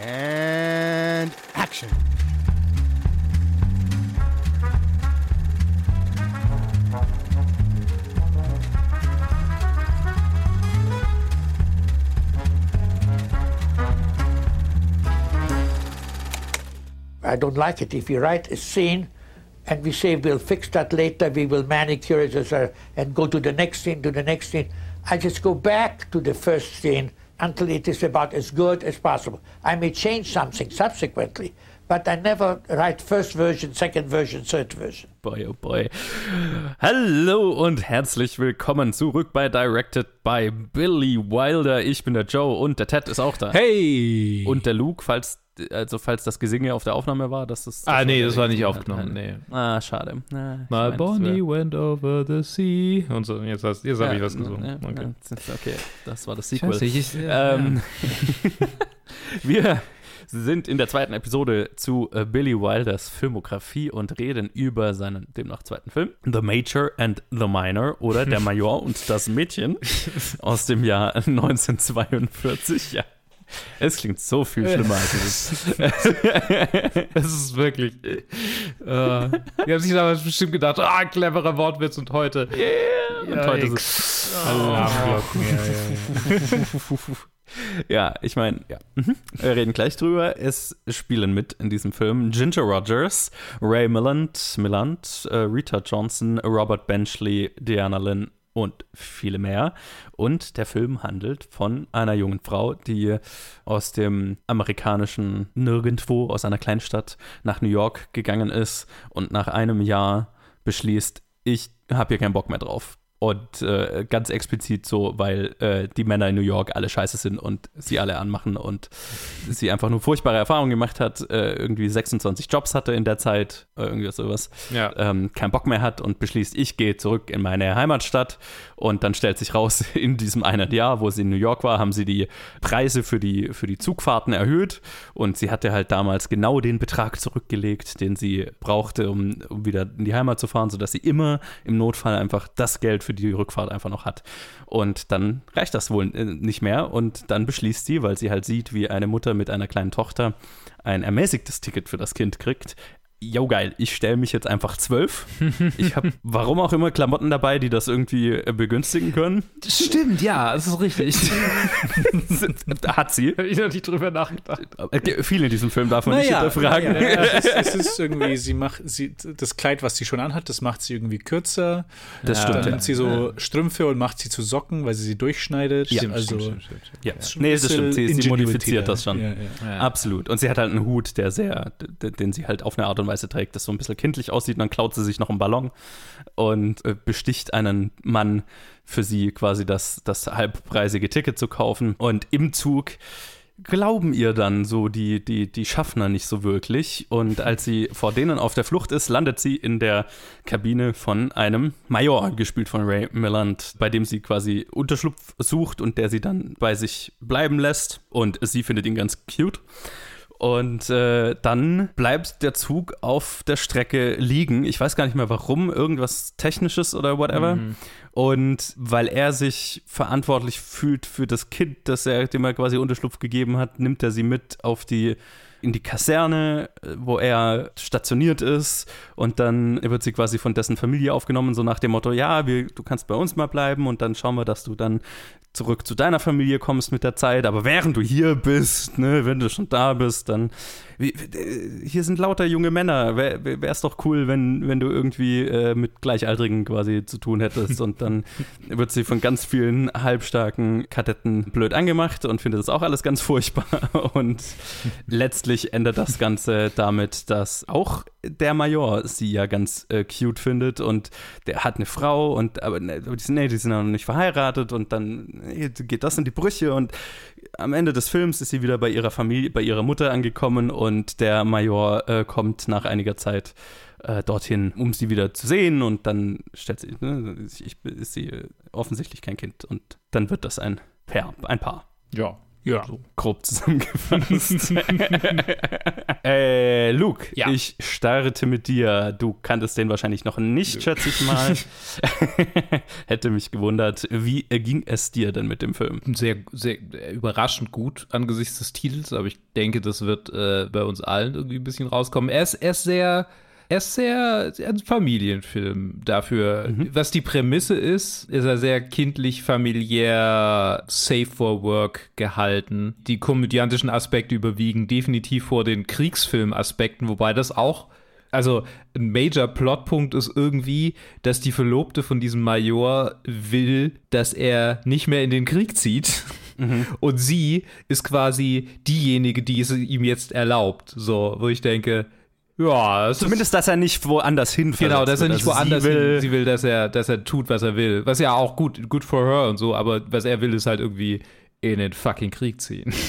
And action. I don't like it. If you write a scene and we say we'll fix that later, we will manicure it uh, and go to the next scene, to the next scene, I just go back to the first scene until it is about as good as possible. I may change something subsequently, but I never write first version, second version, third version. Boy, oh boy. Hallo und herzlich willkommen zurück bei Directed by Billy Wilder. Ich bin der Joe und der Ted ist auch da. Hey! Und der Luke, falls also falls das Gesinge auf der Aufnahme war, dass das. ah, nee, das war nicht aufgenommen, nee. Ah, schade. Ich My mein, Bonnie wär- went over the sea. Und so, jetzt, hast, jetzt habe Ja, ich was gesungen. ja, okay. ja, okay, das war das Sequel. Scheiße, ich, Ähm, wir sind in der zweiten Episode zu äh, Billy Wilders Filmografie und reden über seinen demnach zweiten Film The Major and the Minor oder Der Major und das Mädchen aus dem Jahr 1942. Ja. Es klingt so viel schlimmer als es ist. Es ist wirklich. Äh, die haben sich damals bestimmt gedacht, ah, cleverer Wortwitz und heute. Und heute ist es Alarmglocken. Ja, ja. Ja, ich meine, ja. Mhm. Wir reden gleich drüber. Es spielen mit in diesem Film Ginger Rogers, Ray Milland, Milland äh, Rita Johnson, Robert Benchley, Diana Lynn und viele mehr. Und der Film handelt von einer jungen Frau, die aus dem amerikanischen Nirgendwo, aus einer Kleinstadt nach New York gegangen ist und nach einem Jahr beschließt, ich habe hier keinen Bock mehr drauf. Und äh, ganz explizit so, weil äh, die Männer in New York alle scheiße sind und sie alle anmachen und sie einfach nur furchtbare Erfahrungen gemacht hat, äh, irgendwie 26 Jobs hatte in der Zeit, äh, irgendwie sowas, Ja. ähm, keinen Bock mehr hat und beschließt, ich gehe zurück in meine Heimatstadt. Und dann stellt sich raus, in diesem einen Jahr, wo sie in New York war, haben sie die Preise für die, für die Zugfahrten erhöht. Und sie hatte halt damals genau den Betrag zurückgelegt, den sie brauchte, um, um wieder in die Heimat zu fahren, sodass sie immer im Notfall einfach das Geld für die Rückfahrt einfach noch hat. Und dann reicht das wohl äh, nicht mehr. Und dann beschließt sie, weil sie halt sieht, wie eine Mutter mit einer kleinen Tochter ein ermäßigtes Ticket für das Kind kriegt. Jo, geil, ich stelle mich jetzt einfach zwölf. Ich habe, warum auch immer, Klamotten dabei, die das irgendwie äh, begünstigen können. Stimmt, ja, das ist richtig. Hat sie. Habe ich noch nicht drüber nachgedacht. Äh, Viel in diesem Film darf man nicht Naja, hinterfragen. naja, es, ist, es ist irgendwie, sie macht, sie, das Kleid, was sie schon anhat, das macht sie irgendwie kürzer. Das Dann stimmt. Ja. nimmt sie so Strümpfe und macht sie zu Socken, weil sie sie durchschneidet. Ja, also, Ja. schon Nee, das stimmt. Sie, sie modifiziert da. das schon. Ja, ja. Absolut. Und sie hat halt einen Hut, der sehr, den sie halt auf eine Art und Weise trägt, das so ein bisschen kindlich aussieht. Und dann klaut sie sich noch einen Ballon und äh, besticht einen Mann für sie quasi das, das halbpreisige Ticket zu kaufen. Und im Zug glauben ihr dann so die, die, die Schaffner nicht so wirklich. Und als sie vor denen auf der Flucht ist, landet sie in der Kabine von einem Major, gespielt von Ray Milland, bei dem sie quasi Unterschlupf sucht und der sie dann bei sich bleiben lässt. Und sie findet ihn ganz cute. Und äh, dann bleibt der Zug auf der Strecke liegen. Ich weiß gar nicht mehr warum, irgendwas Technisches oder whatever. Und weil er sich verantwortlich fühlt für das Kind, das er, dem er quasi Unterschlupf gegeben hat, nimmt er sie mit auf die in die Kaserne, wo er stationiert ist und dann wird sie quasi von dessen Familie aufgenommen, so nach dem Motto, ja, wir, du kannst bei uns mal bleiben und dann schauen wir, dass du dann zurück zu deiner Familie kommst mit der Zeit, aber während du hier bist, ne, wenn du schon da bist, dann hier sind lauter junge Männer, wäre es doch cool, wenn, wenn du irgendwie äh, mit Gleichaltrigen quasi zu tun hättest. Und dann wird sie von ganz vielen halbstarken Kadetten blöd angemacht und findet das auch alles ganz furchtbar. Und letztlich endet das Ganze damit, dass auch der Major sie ja ganz äh, cute findet. Und der hat eine Frau und aber ne, aber die sind, nee, die sind ja noch nicht verheiratet. Und dann nee, geht das in die Brüche. Und am Ende des Films ist sie wieder bei ihrer Familie, bei ihrer Mutter angekommen und der Major äh, kommt nach einiger Zeit äh, dorthin, um sie wieder zu sehen und dann stellt sie, ne, ist sie äh, offensichtlich kein Kind und dann wird das ein Pair, ein Paar. Ja. Ja. grob zusammengefasst. äh, Luke, Ja. ich starte mit dir. Du kanntest den wahrscheinlich noch nicht, schätze ich mal. Hätte mich gewundert. Wie äh, ging es dir denn mit dem Film? sehr, sehr überraschend gut angesichts des Titels, aber ich denke, das wird äh, bei uns allen irgendwie ein bisschen rauskommen. Er ist, er ist sehr, er ist sehr ein Familienfilm dafür. Was die Prämisse ist, ist er sehr kindlich, familiär, safe for work gehalten. Die komödiantischen Aspekte überwiegen definitiv vor den Kriegsfilmaspekten, wobei das auch also ein Major Plotpunkt ist irgendwie, dass die Verlobte von diesem Major will, dass er nicht mehr in den Krieg zieht. Und sie ist quasi diejenige, die es ihm jetzt erlaubt. So, wo ich denke, ja, Zumindest, dass er nicht woanders hin Genau, dass er nicht woanders sie will, hin, sie will, dass er, dass er tut, was er will. Was ja auch gut, good for her und so, aber was er will, ist halt irgendwie in den fucking Krieg ziehen.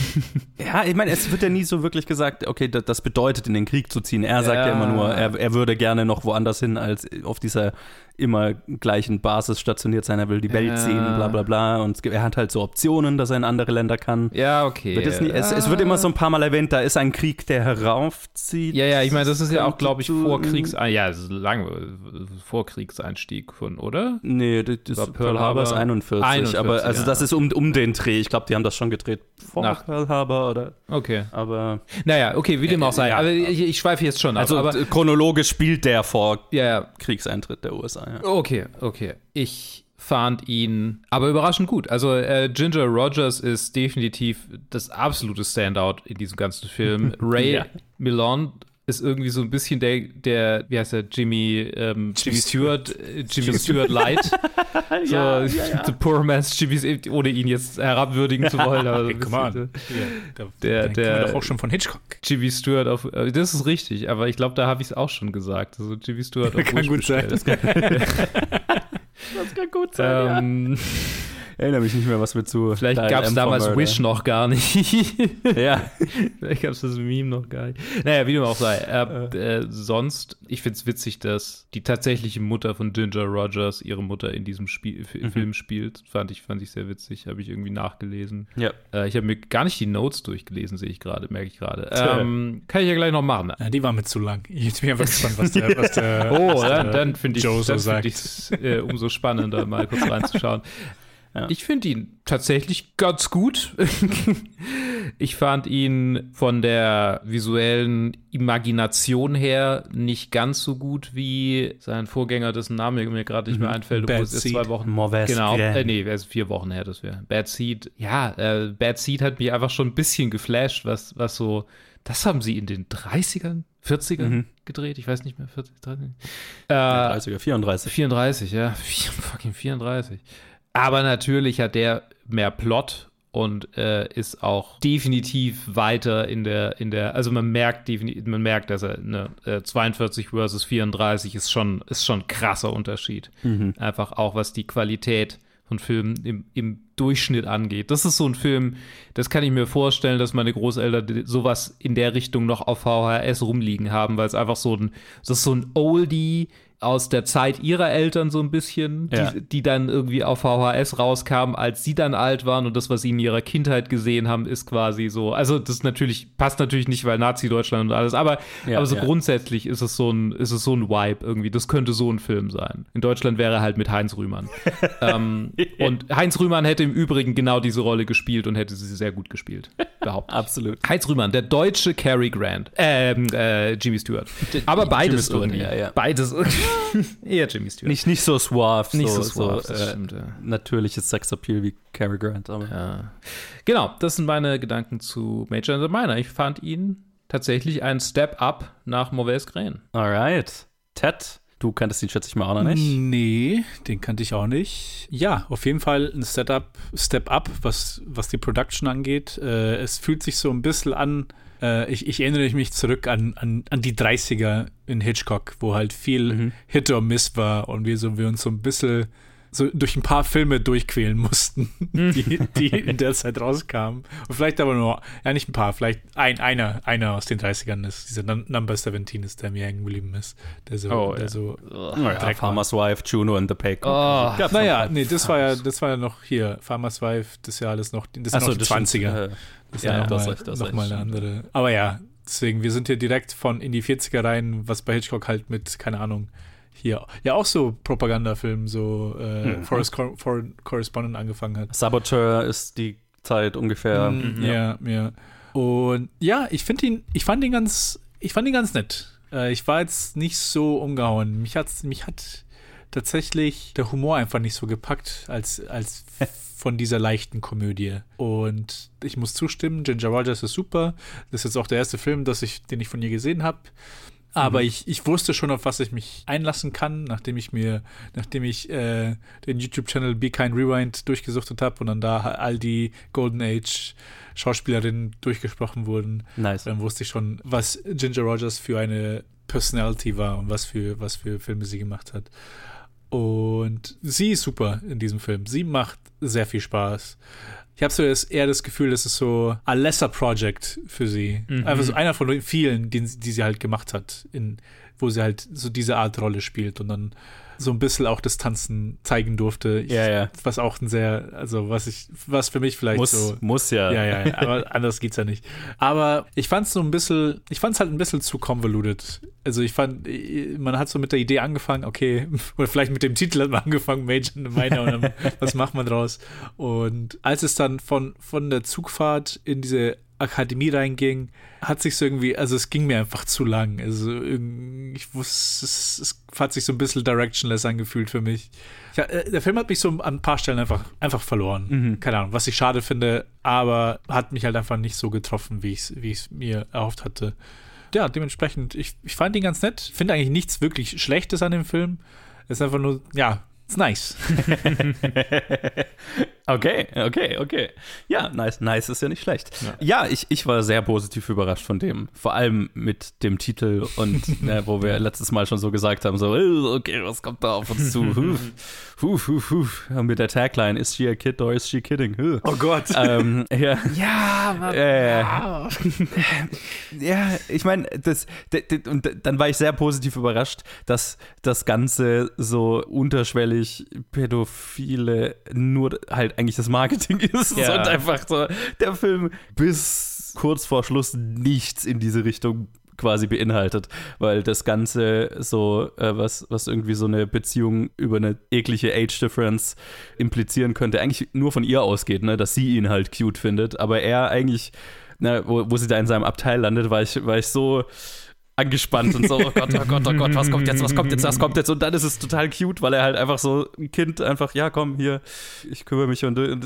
Ja, ich meine, es wird ja nie so wirklich gesagt, okay, das, das bedeutet, in den Krieg zu ziehen. Er sagt ja, Ja. immer nur, er, er würde gerne noch woanders hin, als auf dieser immer gleichen Basis stationiert sein. Er will die Welt Ja. sehen, bla bla bla. Und gibt- er hat halt so Optionen, dass er in andere Länder kann. Ja, okay. Wird es, nie, es, es wird immer so ein paar Mal erwähnt, da ist ein Krieg, der heraufzieht. Ja, ja, ich meine, das ist ja auch, glaube ich, vor Kriegs, ja, lang, Vorkriegseinstieg von, oder? Nee, das, War Pearl Harbor ist 41. 41, aber also ja. das ist um, um den Dreh. Ich glaube, die haben das schon gedreht vor Nach- Pearl Harbor oder. Okay. Aber Naja, okay, wie dem auch sei. ja. Aber ich, ich schweife jetzt schon ab. also aber, d- chronologisch spielt der vor ja, ja, Kriegseintritt der USA. Ja. Okay, okay. Ich fand ihn aber überraschend gut. Also äh, Ginger Rogers ist definitiv das absolute Standout in diesem ganzen Film. Ray Ja. Milland ist irgendwie so ein bisschen der, der wie heißt er, Jimmy, ähm, Jimmy Stewart, äh, Jimmy Stewart Light. so, The Poor Man's Jimmy, ohne ihn jetzt herabwürdigen zu wollen. Aber Hey, come on. Ja, Der- der- wir doch auch schon von Hitchcock. Jimmy Stewart auf, äh, das ist richtig, aber ich glaube, da habe ich es auch schon gesagt. Also Jimmy Stewart auf Kann gut sein. bestellt. Das kann gut Ähm, Erinnere mich nicht mehr, was wir zu. Vielleicht gab es damals Murder. Wish noch gar nicht. Ja. Vielleicht gab es das Meme noch gar nicht. Naja, wie dem auch sei. Äh, äh, sonst, ich finde es witzig, dass die tatsächliche Mutter von Ginger Rogers ihre Mutter in diesem Spiel, Mhm. Film spielt. Fand ich, fand ich sehr witzig. Habe ich irgendwie nachgelesen. Ja. Äh, ich habe mir gar nicht die Notes durchgelesen, sehe ich gerade, merke ich gerade. Ähm, kann ich ja gleich noch machen. Ja, die war mir zu lang. Ich bin einfach gespannt, was der, was der, Oh, was der dann, dann finde ich Joe so sagt. find ich's, äh, umso spannender, mal kurz reinzuschauen. Ja. Ich finde ihn tatsächlich ganz gut. ich fand ihn von der visuellen Imagination her nicht ganz so gut wie sein Vorgänger, dessen Name mir gerade nicht mehr einfällt, obwohl Bad es erst Seed. zwei Wochen Morves Genau, äh, nee, er ist vier Wochen her, das wäre. Bad Seed, ja, äh, Bad Seed hat mich einfach schon ein bisschen geflasht, was, was so, das haben sie in den 30ern, 40ern Mhm. gedreht, ich weiß nicht mehr, 40, 30. Äh, 30er, 34. 34, ja, fucking 34. Aber natürlich hat der mehr Plot und äh, ist auch definitiv weiter in der, in der, also man merkt definitiv, man merkt, dass er ne, äh, 42 versus 34 ist schon, ist schon ein krasser Unterschied. Einfach auch was die Qualität von Filmen im, im Durchschnitt angeht. Das ist so ein Film, das kann ich mir vorstellen, dass meine Großeltern sowas in der Richtung noch auf VHS rumliegen haben, weil es einfach so ein, das ist so ein Oldie aus der Zeit ihrer Eltern so ein bisschen, Ja. die, die dann irgendwie auf VHS rauskamen, als sie dann alt waren und das, was sie in ihrer Kindheit gesehen haben, ist quasi so, also das natürlich, passt natürlich nicht, weil Nazi-Deutschland und alles, aber, Ja, aber so ja. grundsätzlich ist es so ein, ist es so ein Vibe irgendwie, das könnte so ein Film sein. In Deutschland wäre er halt mit Heinz Rühmann. ähm, und Heinz Rühmann hätte im Übrigen genau diese Rolle gespielt und hätte sie sehr gut gespielt, behauptet. Absolut. Heinz Rühmann, der deutsche Cary Grant. Ähm, äh, Jimmy Stewart. Aber beides Stewart, irgendwie. Beides irgendwie. Eher Jimmy Stewart. Nicht, nicht so suave, Nicht so, so suave, das äh, stimmt, ja. natürliches Sexappeal wie Cary Grant. Aber Ja. Genau, das sind meine Gedanken zu Major and the Minor. Ich fand ihn tatsächlich ein Step up nach Mauvais Grain. Alright. Ted, du kanntest ihn, schätze ich mal, auch noch nicht. Nee, den kannte ich auch nicht. Ja, auf jeden Fall ein Setup, Step Up, was, was die Production angeht. Äh, es fühlt sich so ein bisschen an, äh, ich, ich erinnere mich zurück an, an, an die 30er in Hitchcock, wo halt viel Mhm. Hit or Miss war und wir, so, wir uns so ein bisschen so durch ein paar Filme durchquälen mussten, die, die in der Zeit rauskamen. Und vielleicht aber nur, ja nicht ein paar, vielleicht ein, einer, einer aus den 30ern ist, dieser Num- Number 17 ist, der mir hängen geblieben ist. Der so, Oh, der ja. so Naja, Dreck Farmer's Wife, Juno and the Paycock. Oh, naja, nee, das war ja, das war ja noch hier, Farmer's Wife, das ist ja alles noch, das sind so, noch die das stimmt. 20er. Äh, Das ist Ja, ja, ja, noch mal, eine andere. Aber ja, deswegen, wir sind hier direkt von in die 40er rein, was bei Hitchcock halt mit, keine Ahnung, hier, ja auch so Propagandafilm, so äh, Mhm. Forest Cor Foreign Correspondent angefangen hat. Saboteur ist die Zeit ungefähr. Mm, ja, ja. Und ja, ich finde ihn, ich fand ihn ganz, ich fand ihn ganz nett. Äh, ich war jetzt nicht so umgehauen. Mich hat's, mich hat tatsächlich der Humor einfach nicht so gepackt als, als von dieser leichten Komödie. Und ich muss zustimmen, Ginger Rogers ist super. Das ist jetzt auch der erste Film, dass ich, den ich von ihr gesehen habe. Aber ich, ich wusste schon, auf was ich mich einlassen kann, nachdem ich mir, nachdem ich äh, den YouTube-Channel Be Kind Rewind durchgesuchtet habe und dann da all die Golden Age Schauspielerinnen durchgesprochen wurden, Nice. dann wusste ich schon, was Ginger Rogers für eine Personality war und was für, was für Filme sie gemacht hat. Und sie ist super in diesem Film. Sie macht sehr viel Spaß. Ich habe so eher das Gefühl, das ist so ein lesser Project für sie. Einfach so einer von vielen, die, die sie halt gemacht hat, in, wo sie halt so diese Art Rolle spielt und dann so ein bisschen auch das Tanzen zeigen durfte. Ich, Ja, ja. Was auch ein sehr, also was ich, was für mich vielleicht Muss, so muss ja. ja, ja, ja, aber anders geht's ja nicht. Aber ich fand's so ein bisschen, ich fand's halt ein bisschen zu convoluted. Also ich fand, man hat so mit der Idee angefangen, okay, oder vielleicht mit dem Titel hat man angefangen, Major and Minor, und dann, was macht man draus? Und als es dann von, von der Zugfahrt in diese Akademie reinging, hat sich irgendwie, also es ging mir einfach zu lang. Also irgend- ich wusste, es, es hat sich so ein bisschen directionless angefühlt für mich. Ja, äh, der Film hat mich so an ein paar Stellen einfach, einfach verloren. Keine Ahnung, was ich schade finde, aber hat mich halt einfach nicht so getroffen, wie ich es wie ich's mir erhofft hatte. Ja, dementsprechend, ich, ich fand ihn ganz nett. Finde eigentlich nichts wirklich Schlechtes an dem Film. Es ist einfach nur, ja, ist nice. Okay, okay, okay. Ja, nice, nice ist ja nicht schlecht. Ja, ich, ich war sehr positiv überrascht von dem. Vor allem mit dem Titel und äh, wo wir letztes Mal schon so gesagt haben, so, äh, okay, was kommt da auf uns zu? Huf, huf, huf, huf. Und mit der Tagline, is she a kid or is she kidding? Huh. Oh Gott. ähm, ja. Ja, Mann. Äh, ja, ich meine, das, d- d- und dann war ich sehr positiv überrascht, dass das Ganze so unterschwellig pädophile nur halt eigentlich das Marketing ist Ja. und einfach so der Film bis kurz vor Schluss nichts in diese Richtung quasi beinhaltet, weil das Ganze so, äh, was, was irgendwie so eine Beziehung über eine eklige Age Difference implizieren könnte, eigentlich nur von ihr ausgeht, ne, dass sie ihn halt cute findet, aber er eigentlich, ne, wo, wo sie da in seinem Abteil landet, war ich, war ich so angespannt und so, oh Gott, oh Gott, oh Gott, was kommt jetzt, was kommt jetzt, was kommt jetzt? Und dann ist es total cute, weil er halt einfach so ein Kind einfach, ja komm, hier, ich kümmere mich und, du-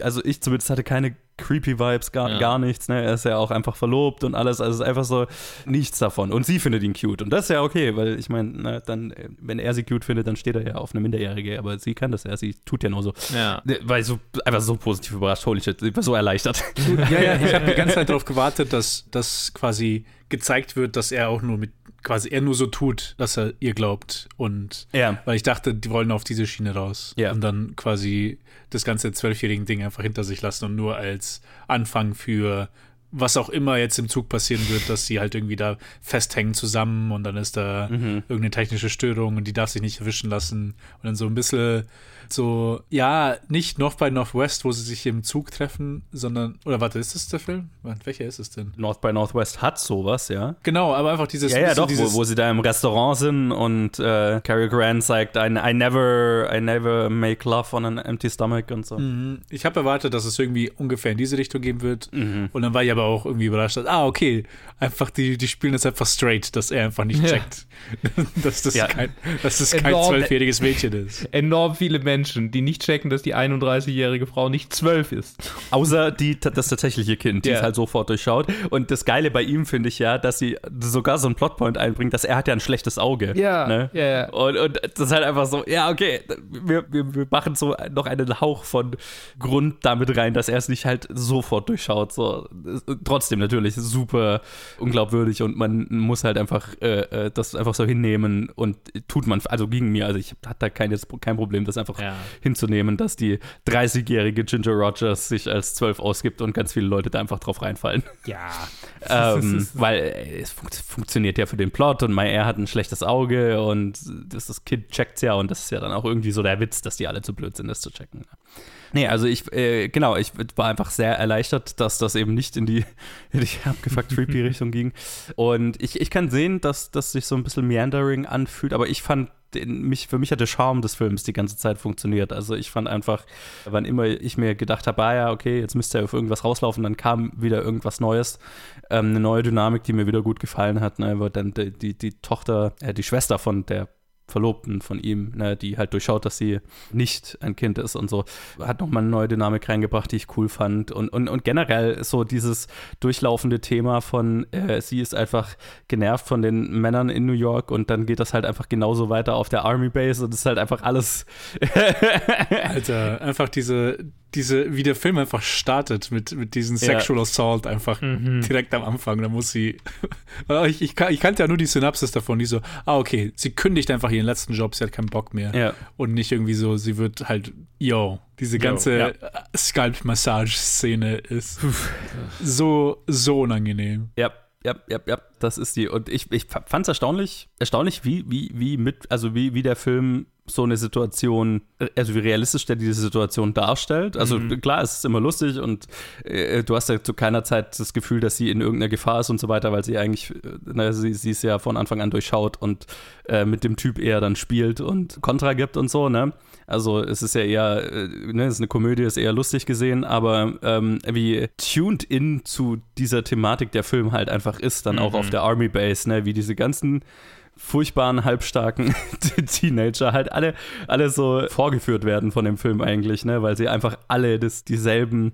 also ich zumindest hatte keine creepy Vibes, gar, Ja. gar nichts, ne, er ist ja auch einfach verlobt und alles, also es ist einfach so nichts davon und sie findet ihn cute und das ist ja okay, weil ich meine, ne, dann, wenn er sie cute findet, dann steht er ja auf eine Minderjährige, aber sie kann das ja, sie tut ja nur so. Ja. Ne, ich so, einfach so positiv überrascht, holy shit, ich war so erleichtert. Ja, ja, ich habe die ganze Zeit darauf gewartet, dass das quasi gezeigt wird, dass er auch nur mit, quasi er nur so tut, dass er ihr glaubt. Und Ja. weil ich dachte, die wollen auf diese Schiene raus. Ja. Und dann quasi das ganze zwölfjährigen Ding einfach hinter sich lassen und nur als Anfang für was auch immer jetzt im Zug passieren wird, dass sie halt irgendwie da festhängen zusammen und dann ist da irgendeine technische Störung und die darf sich nicht erwischen lassen. Und dann so ein bisschen so, ja, nicht North by Northwest, wo sie sich im Zug treffen, sondern, oder warte, ist das der Film? Welcher ist es denn? North by Northwest hat sowas, ja. Genau, aber einfach dieses. Ja, ja, doch, dieses wo, wo sie da im Restaurant sind und äh, Cary Grant sagt, I, I never, I never make love on an empty stomach und so. Mhm. Ich habe erwartet, dass es irgendwie ungefähr in diese Richtung gehen wird. Mhm. Und dann war ich aber auch irgendwie überrascht, dass, ah, okay, einfach die, die spielen das einfach straight, dass er einfach nicht Ja. checkt, dass das Ja. kein, dass das kein zwölfjähriges Mädchen ist. Enorm viele Menschen, die nicht checken, dass die 31-jährige Frau nicht zwölf ist. Außer die, das tatsächliche Kind, die Ja. es halt sofort durchschaut. Und das Geile bei ihm finde ich ja, dass sie sogar so einen Plotpoint einbringt, dass er hat ja ein schlechtes Auge. Ja, ne? ja, ja. Und, und das ist halt einfach so, ja, okay, wir, wir, wir machen so noch einen Hauch von Grund damit rein, dass er es nicht halt sofort durchschaut. So. Trotzdem natürlich super unglaubwürdig und man muss halt einfach äh, äh, das einfach so hinnehmen und tut man, also gegen mir, also ich hatte da kein, jetzt kein Problem, das einfach ja. hinzunehmen, dass die 30-jährige Ginger Rogers sich als 12 ausgibt und ganz viele Leute da einfach drauf reinfallen. Ja. ähm, weil äh, es fun funktioniert ja für den Plot und My hat ein schlechtes Auge und das, das Kind checkt ja und das ist ja dann auch irgendwie so der Witz, dass die alle zu blöd sind, das zu checken. Nee, also ich, äh, genau, ich war einfach sehr erleichtert, dass das eben nicht in die, in die abgefuckt creepy Richtung ging. Und ich, ich kann sehen, dass das sich so ein bisschen meandering anfühlt, aber ich fand den, mich, für mich hat der Charme des Films die ganze Zeit funktioniert. Also ich fand einfach, wann immer ich mir gedacht habe, ah ja, okay, jetzt müsste er auf irgendwas rauslaufen, dann kam wieder irgendwas Neues, ähm, eine neue Dynamik, die mir wieder gut gefallen hat. Ne? Weil dann die, die, die Tochter, äh, die Schwester von der Verlobten von ihm, ne, die halt durchschaut, dass sie nicht ein Kind ist und so, hat nochmal eine neue Dynamik reingebracht, die ich cool fand. Und, und, und generell so dieses durchlaufende Thema von, äh, sie ist einfach genervt von den Männern in New York und dann geht das halt einfach genauso weiter auf der Army Base und es ist halt einfach alles. Alter, einfach diese, diese, wie der Film einfach startet mit, mit diesem Sexual ja. Assault einfach mhm. direkt am Anfang. Da muss sie. ich, ich, ich, kannte ja nur die Synapsis davon, die so, ah, okay, sie kündigt einfach ihren letzten Job, sie hat keinen Bock mehr. Ja. Und nicht irgendwie so, sie wird halt, yo, diese ganze ja. Scalp-Massage-Szene ist so, so unangenehm. Ja ja, ja, ja, das ist die. Und ich, ich fand es erstaunlich, erstaunlich, wie, wie, wie mit, also wie, wie der Film so eine Situation, also wie realistisch der diese Situation darstellt. Also mhm. klar, es ist immer lustig und äh, du hast ja zu keiner Zeit das Gefühl, dass sie in irgendeiner Gefahr ist und so weiter, weil sie eigentlich, äh, na, sie, sie ist ja von Anfang an durchschaut und äh, mit dem Typ eher dann spielt und Kontra gibt und so, ne? Also es ist ja eher, äh, ne, es ist eine Komödie, ist eher lustig gesehen, aber ähm, wie tuned in zu dieser Thematik der Film halt einfach ist, dann mhm. auch auf der Army Base, ne? Wie diese ganzen furchtbaren, halbstarken Teenager halt alle, alle so vorgeführt werden von dem Film eigentlich, ne? Weil sie einfach alle das, dieselben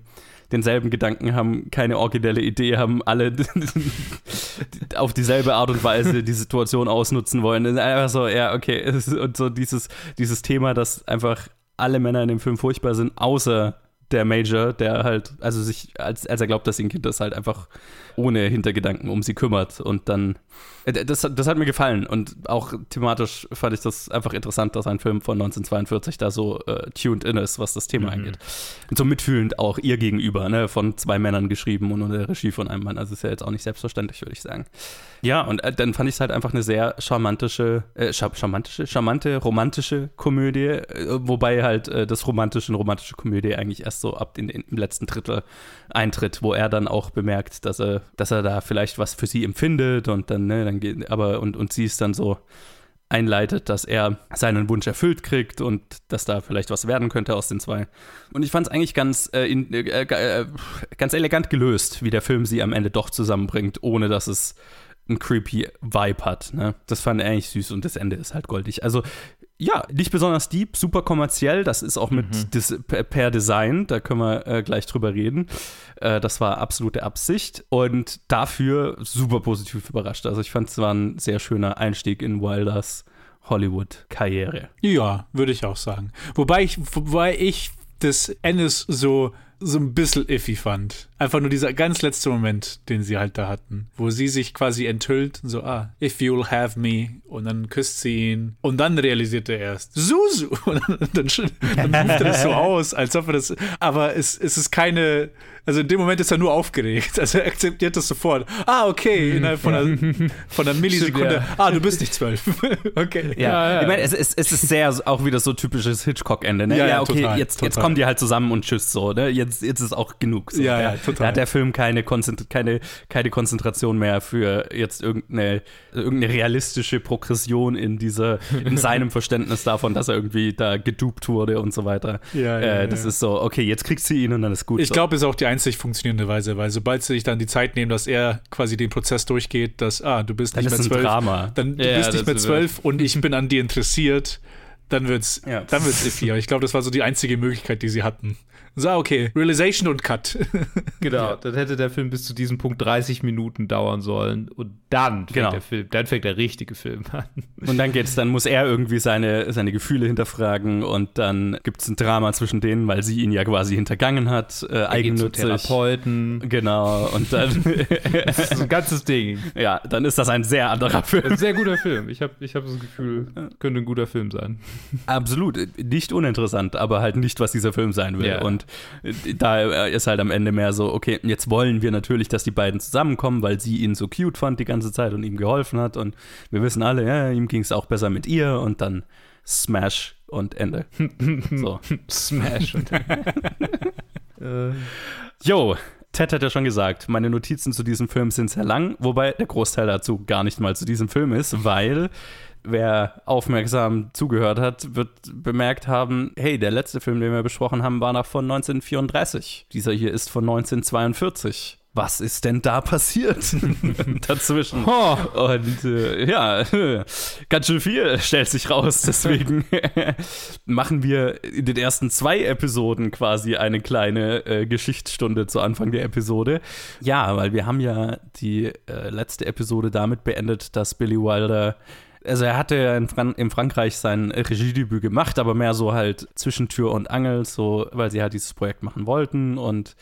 denselben Gedanken haben, keine originelle Idee haben, alle auf dieselbe Art und Weise die Situation ausnutzen wollen. Einfach so, ja, okay. Und so dieses, dieses Thema, dass einfach alle Männer in dem Film furchtbar sind, außer der Major, der halt, also sich, als, als er glaubt, dass sein Kind das halt einfach ohne Hintergedanken um sie kümmert und dann äh, das, das hat mir gefallen und auch thematisch fand ich das einfach interessant, dass ein Film von 1942 da so äh, tuned in ist, was das Thema mhm. angeht. Und so mitfühlend auch ihr gegenüber, ne, von zwei Männern geschrieben und unter der Regie von einem Mann. Also ist ja jetzt auch nicht selbstverständlich, würde ich sagen. Ja, und äh, dann fand ich es halt einfach eine sehr charmantische, äh, charmantische, charmante, romantische Komödie, äh, wobei halt äh, das romantische und romantische Komödie eigentlich erst so ab in, in, im letzten Drittel eintritt, wo er dann auch bemerkt, dass er, dass er da vielleicht was für sie empfindet und dann, ne, dann geht, aber und, und sie ist dann so einleitet, dass er seinen Wunsch erfüllt kriegt und dass da vielleicht was werden könnte aus den zwei. Und ich fand es eigentlich ganz, äh, in, äh, äh, ganz elegant gelöst, wie der Film sie am Ende doch zusammenbringt, ohne dass es einen creepy Vibe hat. Ne? Das fand ich eigentlich süß und das Ende ist halt goldig. Also ja, nicht besonders deep, super kommerziell. Das ist auch mit mhm. dis, per Design, da können wir äh, gleich drüber reden. Äh, das war absolute Absicht und dafür super positiv überrascht. Also ich fand es war ein sehr schöner Einstieg in Wilders Hollywood-Karriere. Ja, würde ich auch sagen. Wobei ich, wobei ich des Endes so so ein bisschen iffy fand. Einfach nur dieser ganz letzte Moment, den sie halt da hatten, wo sie sich quasi enthüllt und so, ah, if you'll have me und dann küsst sie ihn und dann realisiert er erst, Susu und dann, dann, dann ruft er das so aus, als ob er das, aber es, es ist keine, also in dem Moment ist er nur aufgeregt. Also er akzeptiert das sofort. Ah, okay, innerhalb von einer, von einer Millisekunde. Ja. Ah, du bist nicht zwölf. okay. Ja. ja, ja. ich meine, es ist, es ist sehr auch wieder so typisches Hitchcock-Ende. Ne? Ja, ja, okay, total, jetzt, total. jetzt kommen die halt zusammen und tschüss so. Ne? Jetzt, jetzt ist auch genug. So. Ja, ja, total. Da hat der Film keine, Konzentr keine, keine Konzentration mehr für jetzt irgendeine, irgendeine realistische Progression in dieser, in seinem Verständnis davon, dass er irgendwie da gedupt wurde und so weiter. Ja, ja, äh, das ist so, okay, jetzt kriegst du ihn und dann ist gut. Ich so. glaube, ist auch die einzig funktionierende Weise, weil sobald sie sich dann die Zeit nehmen, dass er quasi den Prozess durchgeht, dass, ah, du bist dann nicht mehr zwölf, Drama. dann du ja, bist nicht mehr zwölf und ich bin an dir interessiert, dann wird's, ja. dann wird's iffy. Ich glaube, das war so die einzige Möglichkeit, die sie hatten. So, okay. Realization und Cut. Genau, dann hätte der Film bis zu diesem Punkt 30 Minuten dauern sollen und dann fängt Genau. der Film, dann fängt der richtige Film an. Und dann geht's, dann muss er irgendwie seine, seine Gefühle hinterfragen und dann gibt's ein Drama zwischen denen, weil sie ihn ja quasi hintergangen hat, äh, eigennützig. Therapeuten. Genau, und dann, Das ist ein ganzes Ding. ja, dann ist das ein sehr anderer Film. Ein sehr guter Film. Ich habe ich hab das Gefühl, könnte ein guter Film sein. Absolut, nicht uninteressant, aber halt nicht, was dieser Film sein will. Ja. Und äh, da ist halt am Ende mehr so, okay, jetzt wollen wir natürlich, dass die beiden zusammenkommen, weil sie ihn so cute fand die ganze Zeit und ihm geholfen hat. Und wir wissen alle, ja, ihm ging es auch besser mit ihr und dann Smash und Ende. So. Smash. äh, Jo, Ted hat ja schon gesagt, meine Notizen zu diesem Film sind sehr lang, wobei der Großteil dazu gar nicht mal zu diesem Film ist, weil wer aufmerksam zugehört hat, wird bemerkt haben, hey, der letzte Film, den wir besprochen haben, war noch von 1934. Dieser hier ist von 1942. Was ist denn da passiert dazwischen? Oh. Und äh, ja, ganz schön viel stellt sich raus. Deswegen machen wir in den ersten zwei Episoden quasi eine kleine äh, Geschichtsstunde zu Anfang der Episode. Ja, weil wir haben ja die äh, letzte Episode damit beendet, dass Billy Wilder also er hatte ja in, Fran in Frankreich sein Regiedebüt gemacht, aber mehr so halt zwischen Tür und Angel, so, weil sie halt dieses Projekt machen wollten und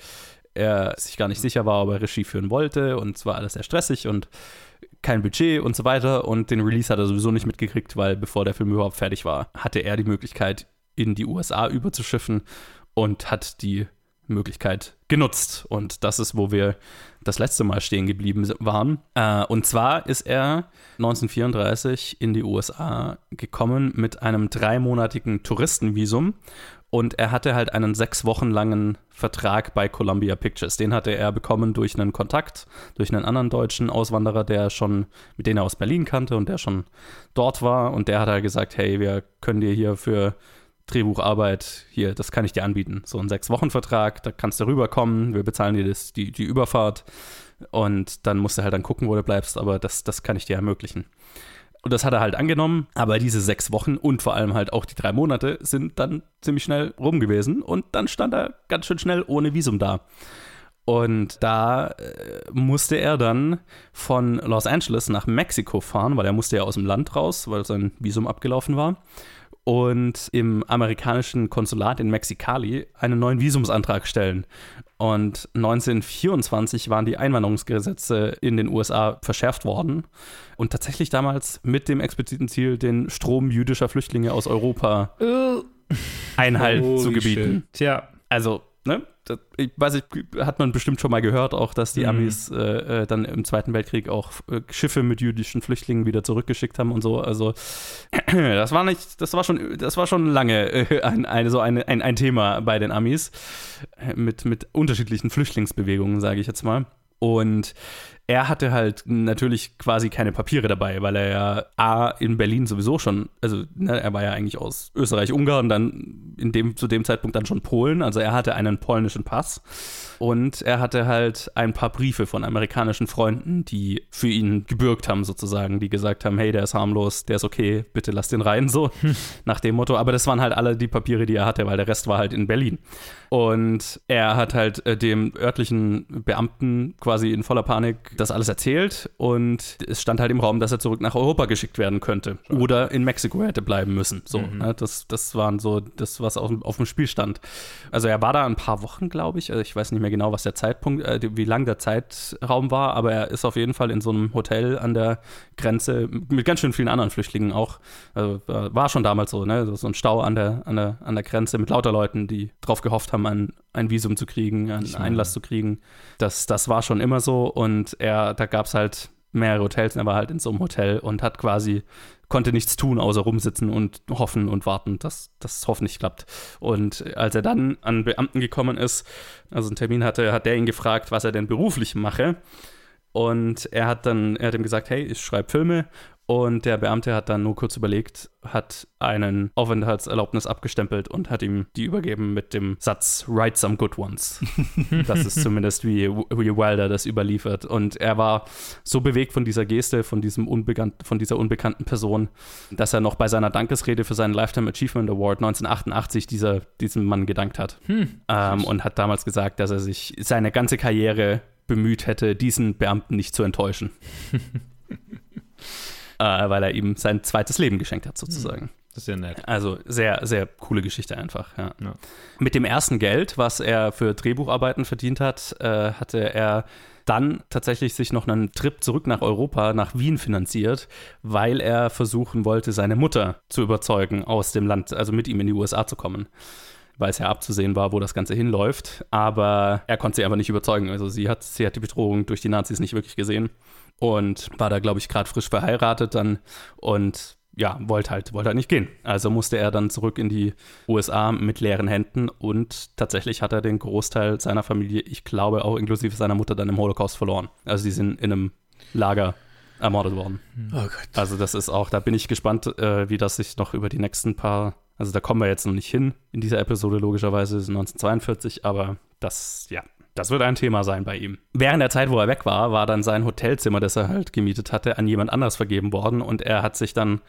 er sich gar nicht sicher war, ob er Regie führen wollte und es war alles sehr stressig und kein Budget und so weiter. Und den Release hat er sowieso nicht mitgekriegt, weil bevor der Film überhaupt fertig war, hatte er die Möglichkeit in die USA überzuschiffen und hat die Möglichkeit genutzt. Und das ist, wo wir das letzte Mal stehen geblieben waren. Äh, und zwar ist er 1934 in die USA gekommen mit einem dreimonatigen Touristenvisum und er hatte halt einen sechs Wochen langen Vertrag bei Columbia Pictures. Den hatte er bekommen durch einen Kontakt, durch einen anderen deutschen Auswanderer, der schon, mit dem er aus Berlin kannte und der schon dort war. Und der hat halt gesagt, hey, wir können dir hier für Drehbucharbeit, hier, das kann ich dir anbieten. So ein Sechs-Wochen-Vertrag, da kannst du rüberkommen, wir bezahlen dir das, die, die Überfahrt und dann musst du halt dann gucken, wo du bleibst, aber das, das kann ich dir ermöglichen. Und das hat er halt angenommen, aber diese sechs Wochen und vor allem halt auch die drei Monate sind dann ziemlich schnell rum gewesen und dann stand er ganz schön schnell ohne Visum da. Und da äh, musste er dann von Los Angeles nach Mexiko fahren, weil er musste ja aus dem Land raus, weil sein Visum abgelaufen war. Und im amerikanischen Konsulat in Mexikali einen neuen Visumsantrag stellen. Und 1924 waren die Einwanderungsgesetze in den USA verschärft worden. Und tatsächlich damals mit dem expliziten Ziel, den Strom jüdischer Flüchtlinge aus Europa Einhalt Holy zu gebieten. Tja, Also, ne? Das, ich weiß nicht, hat man bestimmt schon mal gehört, auch, dass die Mhm. Amis äh, äh, dann im Zweiten Weltkrieg auch äh, Schiffe mit jüdischen Flüchtlingen wieder zurückgeschickt haben und so. Also, das war nicht, das war schon, das war schon lange äh, ein, eine, so eine, ein, ein Thema bei den Amis äh, mit, mit unterschiedlichen Flüchtlingsbewegungen, sage ich jetzt mal. Und er hatte halt natürlich quasi keine Papiere dabei, weil er ja A in Berlin sowieso schon, also ne, er war ja eigentlich aus Österreich, Ungarn, dann in dem, zu dem Zeitpunkt dann schon Polen, also er hatte einen polnischen Pass und er hatte halt ein paar Briefe von amerikanischen Freunden, die für ihn gebürgt haben sozusagen, die gesagt haben, hey, der ist harmlos, der ist okay, bitte lass den rein, so nach dem Motto. Aber das waren halt alle die Papiere, die er hatte, weil der Rest war halt in Berlin. Und er hat halt äh, dem örtlichen Beamten quasi in voller Panik das alles erzählt und es stand halt im Raum, dass er zurück nach Europa geschickt werden könnte oder in Mexiko hätte bleiben müssen. So, ne? das, das waren so das, was auf, auf dem Spiel stand. Also er war da ein paar Wochen, glaube ich. Also ich weiß nicht mehr genau, was der Zeitpunkt, äh, wie lang der Zeitraum war, aber er ist auf jeden Fall in so einem Hotel an der Grenze mit ganz schön vielen anderen Flüchtlingen auch. Also, äh, war schon damals so, ne? So ein Stau an der, an der, an der Grenze mit lauter Leuten, die drauf gehofft haben, ein, ein Visum zu kriegen, einen Einlass zu kriegen. Das, das war schon immer so und er, da gab es halt mehrere Hotels und er war halt in so einem Hotel und hat quasi, konnte nichts tun, außer rumsitzen und hoffen und warten, dass das hoffentlich klappt. Und als er dann an Beamten gekommen ist, also einen Termin hatte, hat der ihn gefragt, was er denn beruflich mache. Und er hat dann, er hat ihm gesagt, hey, ich schreibe Filme Und der Beamte hat dann nur kurz überlegt, hat einen Aufenthaltserlaubnis abgestempelt und hat ihm die übergeben mit dem Satz Write some good ones. das ist zumindest wie, wie Wilder das überliefert. Und er war so bewegt von dieser Geste, von, diesem unbekannt, von dieser unbekannten Person, dass er noch bei seiner Dankesrede für seinen Lifetime Achievement Award 1988 dieser, diesem Mann gedankt hat. Hm. Ähm, und hat damals gesagt, dass er sich seine ganze Karriere bemüht hätte, diesen Beamten nicht zu enttäuschen. äh, weil er ihm sein zweites Leben geschenkt hat, sozusagen. Hm, das ist ja nett. Also sehr, sehr coole Geschichte einfach. Ja. Ja. Mit dem ersten Geld, was er für Drehbucharbeiten verdient hat, äh, hatte er dann tatsächlich sich noch einen Trip zurück nach Europa, nach Wien finanziert, weil er versuchen wollte, seine Mutter zu überzeugen, aus dem Land, also mit ihm in die USA zu kommen weil es ja abzusehen war, wo das Ganze hinläuft. Aber er konnte sie einfach nicht überzeugen. Also sie hat, sie hat die Bedrohung durch die Nazis nicht wirklich gesehen und war da, glaube ich, gerade frisch verheiratet dann und ja, wollte halt, wollte halt nicht gehen. Also musste er dann zurück in die USA mit leeren Händen und tatsächlich hat er den Großteil seiner Familie, ich glaube auch inklusive seiner Mutter, dann im Holocaust verloren. Also die sind in einem Lager ermordet worden. Oh Gott. Also das ist auch, da bin ich gespannt, äh, wie das sich noch über die nächsten paar, also da kommen wir jetzt noch nicht hin in dieser Episode logischerweise, das ist 1942, aber das, ja, das wird ein Thema sein bei ihm. Während der Zeit, wo er weg war, war dann sein Hotelzimmer, das er halt gemietet hatte, an jemand anders vergeben worden und er hat sich dann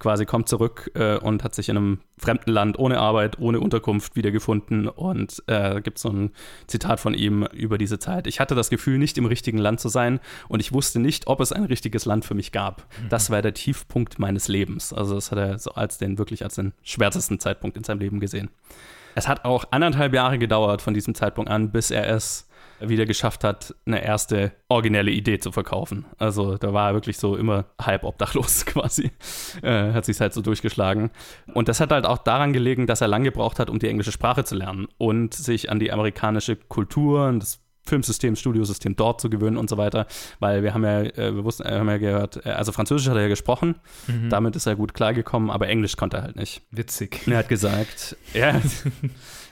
quasi kommt zurück äh, und hat sich in einem fremden Land ohne Arbeit, ohne Unterkunft wiedergefunden. Und äh, gibt so ein Zitat von ihm über diese Zeit. Ich hatte das Gefühl, nicht im richtigen Land zu sein und ich wusste nicht, ob es ein richtiges Land für mich gab. Mhm. Das war der Tiefpunkt meines Lebens. Also das hat er so als den wirklich als den schwärzesten Zeitpunkt in seinem Leben gesehen. Es hat auch anderthalb Jahre gedauert von diesem Zeitpunkt an, bis er es wieder geschafft hat, eine erste originelle Idee zu verkaufen. Also da war er wirklich so immer halb obdachlos quasi. Äh, hat sich halt so durchgeschlagen. Und das hat halt auch daran gelegen, dass er lange gebraucht hat, um die englische Sprache zu lernen und sich an die amerikanische Kultur und das Filmsystem, Studiosystem dort zu gewöhnen und so weiter, weil wir haben ja, äh, wir wussten, äh, haben ja gehört, äh, also Französisch hat er ja gesprochen, mhm. damit ist er gut klargekommen, aber Englisch konnte er halt nicht. Witzig. er hat gesagt, ja,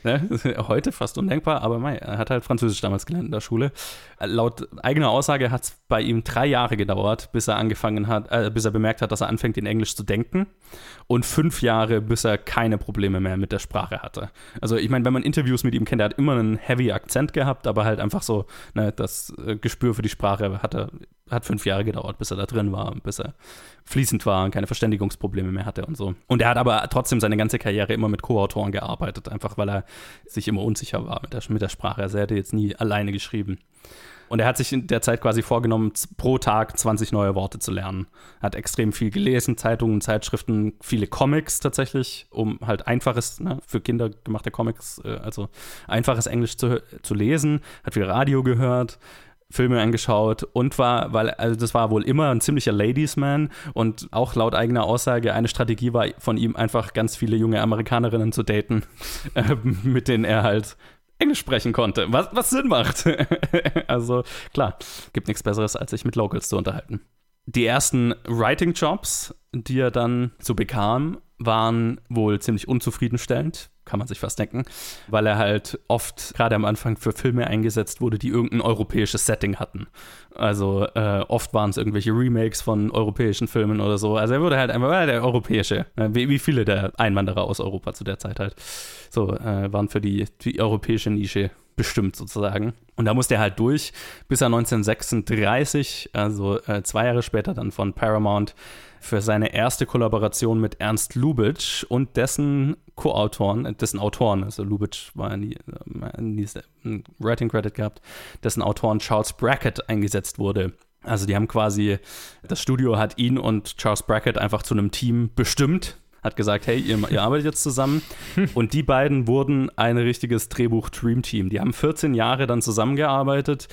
ne, heute fast undenkbar, aber mei, er hat halt Französisch damals gelernt in der Schule. Laut eigener Aussage hat es bei ihm drei Jahre gedauert, bis er angefangen hat, äh, bis er bemerkt hat, dass er anfängt, in Englisch zu denken und fünf Jahre, bis er keine Probleme mehr mit der Sprache hatte. Also ich meine, wenn man Interviews mit ihm kennt, er hat immer einen heavy Akzent gehabt, aber halt einfach so, ne, das äh, Gespür für die Sprache hatte, hat fünf Jahre gedauert, bis er da drin war, bis er fließend war und keine Verständigungsprobleme mehr hatte und so. Und er hat aber trotzdem seine ganze Karriere immer mit Co-Autoren gearbeitet, einfach weil er sich immer unsicher war mit der, mit der Sprache. Also er hätte jetzt nie alleine geschrieben. Und er hat sich in der Zeit quasi vorgenommen, pro Tag 20 neue Worte zu lernen. Er hat extrem viel gelesen, Zeitungen, Zeitschriften, viele Comics tatsächlich, um halt einfaches, ne, für Kinder gemachte Comics, äh, also einfaches Englisch zu, zu lesen, hat viel Radio gehört, Filme angeschaut und war, weil, also das war wohl immer ein ziemlicher Ladiesman und auch laut eigener Aussage eine Strategie war von ihm einfach ganz viele junge Amerikanerinnen zu daten, äh, mit denen er halt Englisch sprechen konnte, was, was Sinn macht. also klar, gibt nichts Besseres, als sich mit Locals zu unterhalten. Die ersten Writing-Jobs, die er dann so bekam, waren wohl ziemlich unzufriedenstellend, kann man sich fast denken, weil er halt oft gerade am Anfang für Filme eingesetzt wurde, die irgendein europäisches Setting hatten. Also äh, oft waren es irgendwelche Remakes von europäischen Filmen oder so. Also er wurde halt einfach äh, der europäische, wie, wie, viele der Einwanderer aus Europa zu der Zeit halt, so äh, waren für die, die europäische Nische bestimmt sozusagen. Und da musste er halt durch, bis er 1936, also äh, zwei Jahre später dann von Paramount, für seine erste Kollaboration mit Ernst Lubitsch und dessen Co-Autoren, äh, dessen Autoren, also Lubitsch war nie, äh, nie einen Writing Credit gehabt, dessen Autoren Charles Brackett eingesetzt wurde. Also die haben quasi, das Studio hat ihn und Charles Brackett einfach zu einem Team bestimmt, hat gesagt, hey, ihr, ihr arbeitet jetzt zusammen. Und die beiden wurden ein richtiges Drehbuch-Dream-Team. Die haben 14 Jahre dann zusammengearbeitet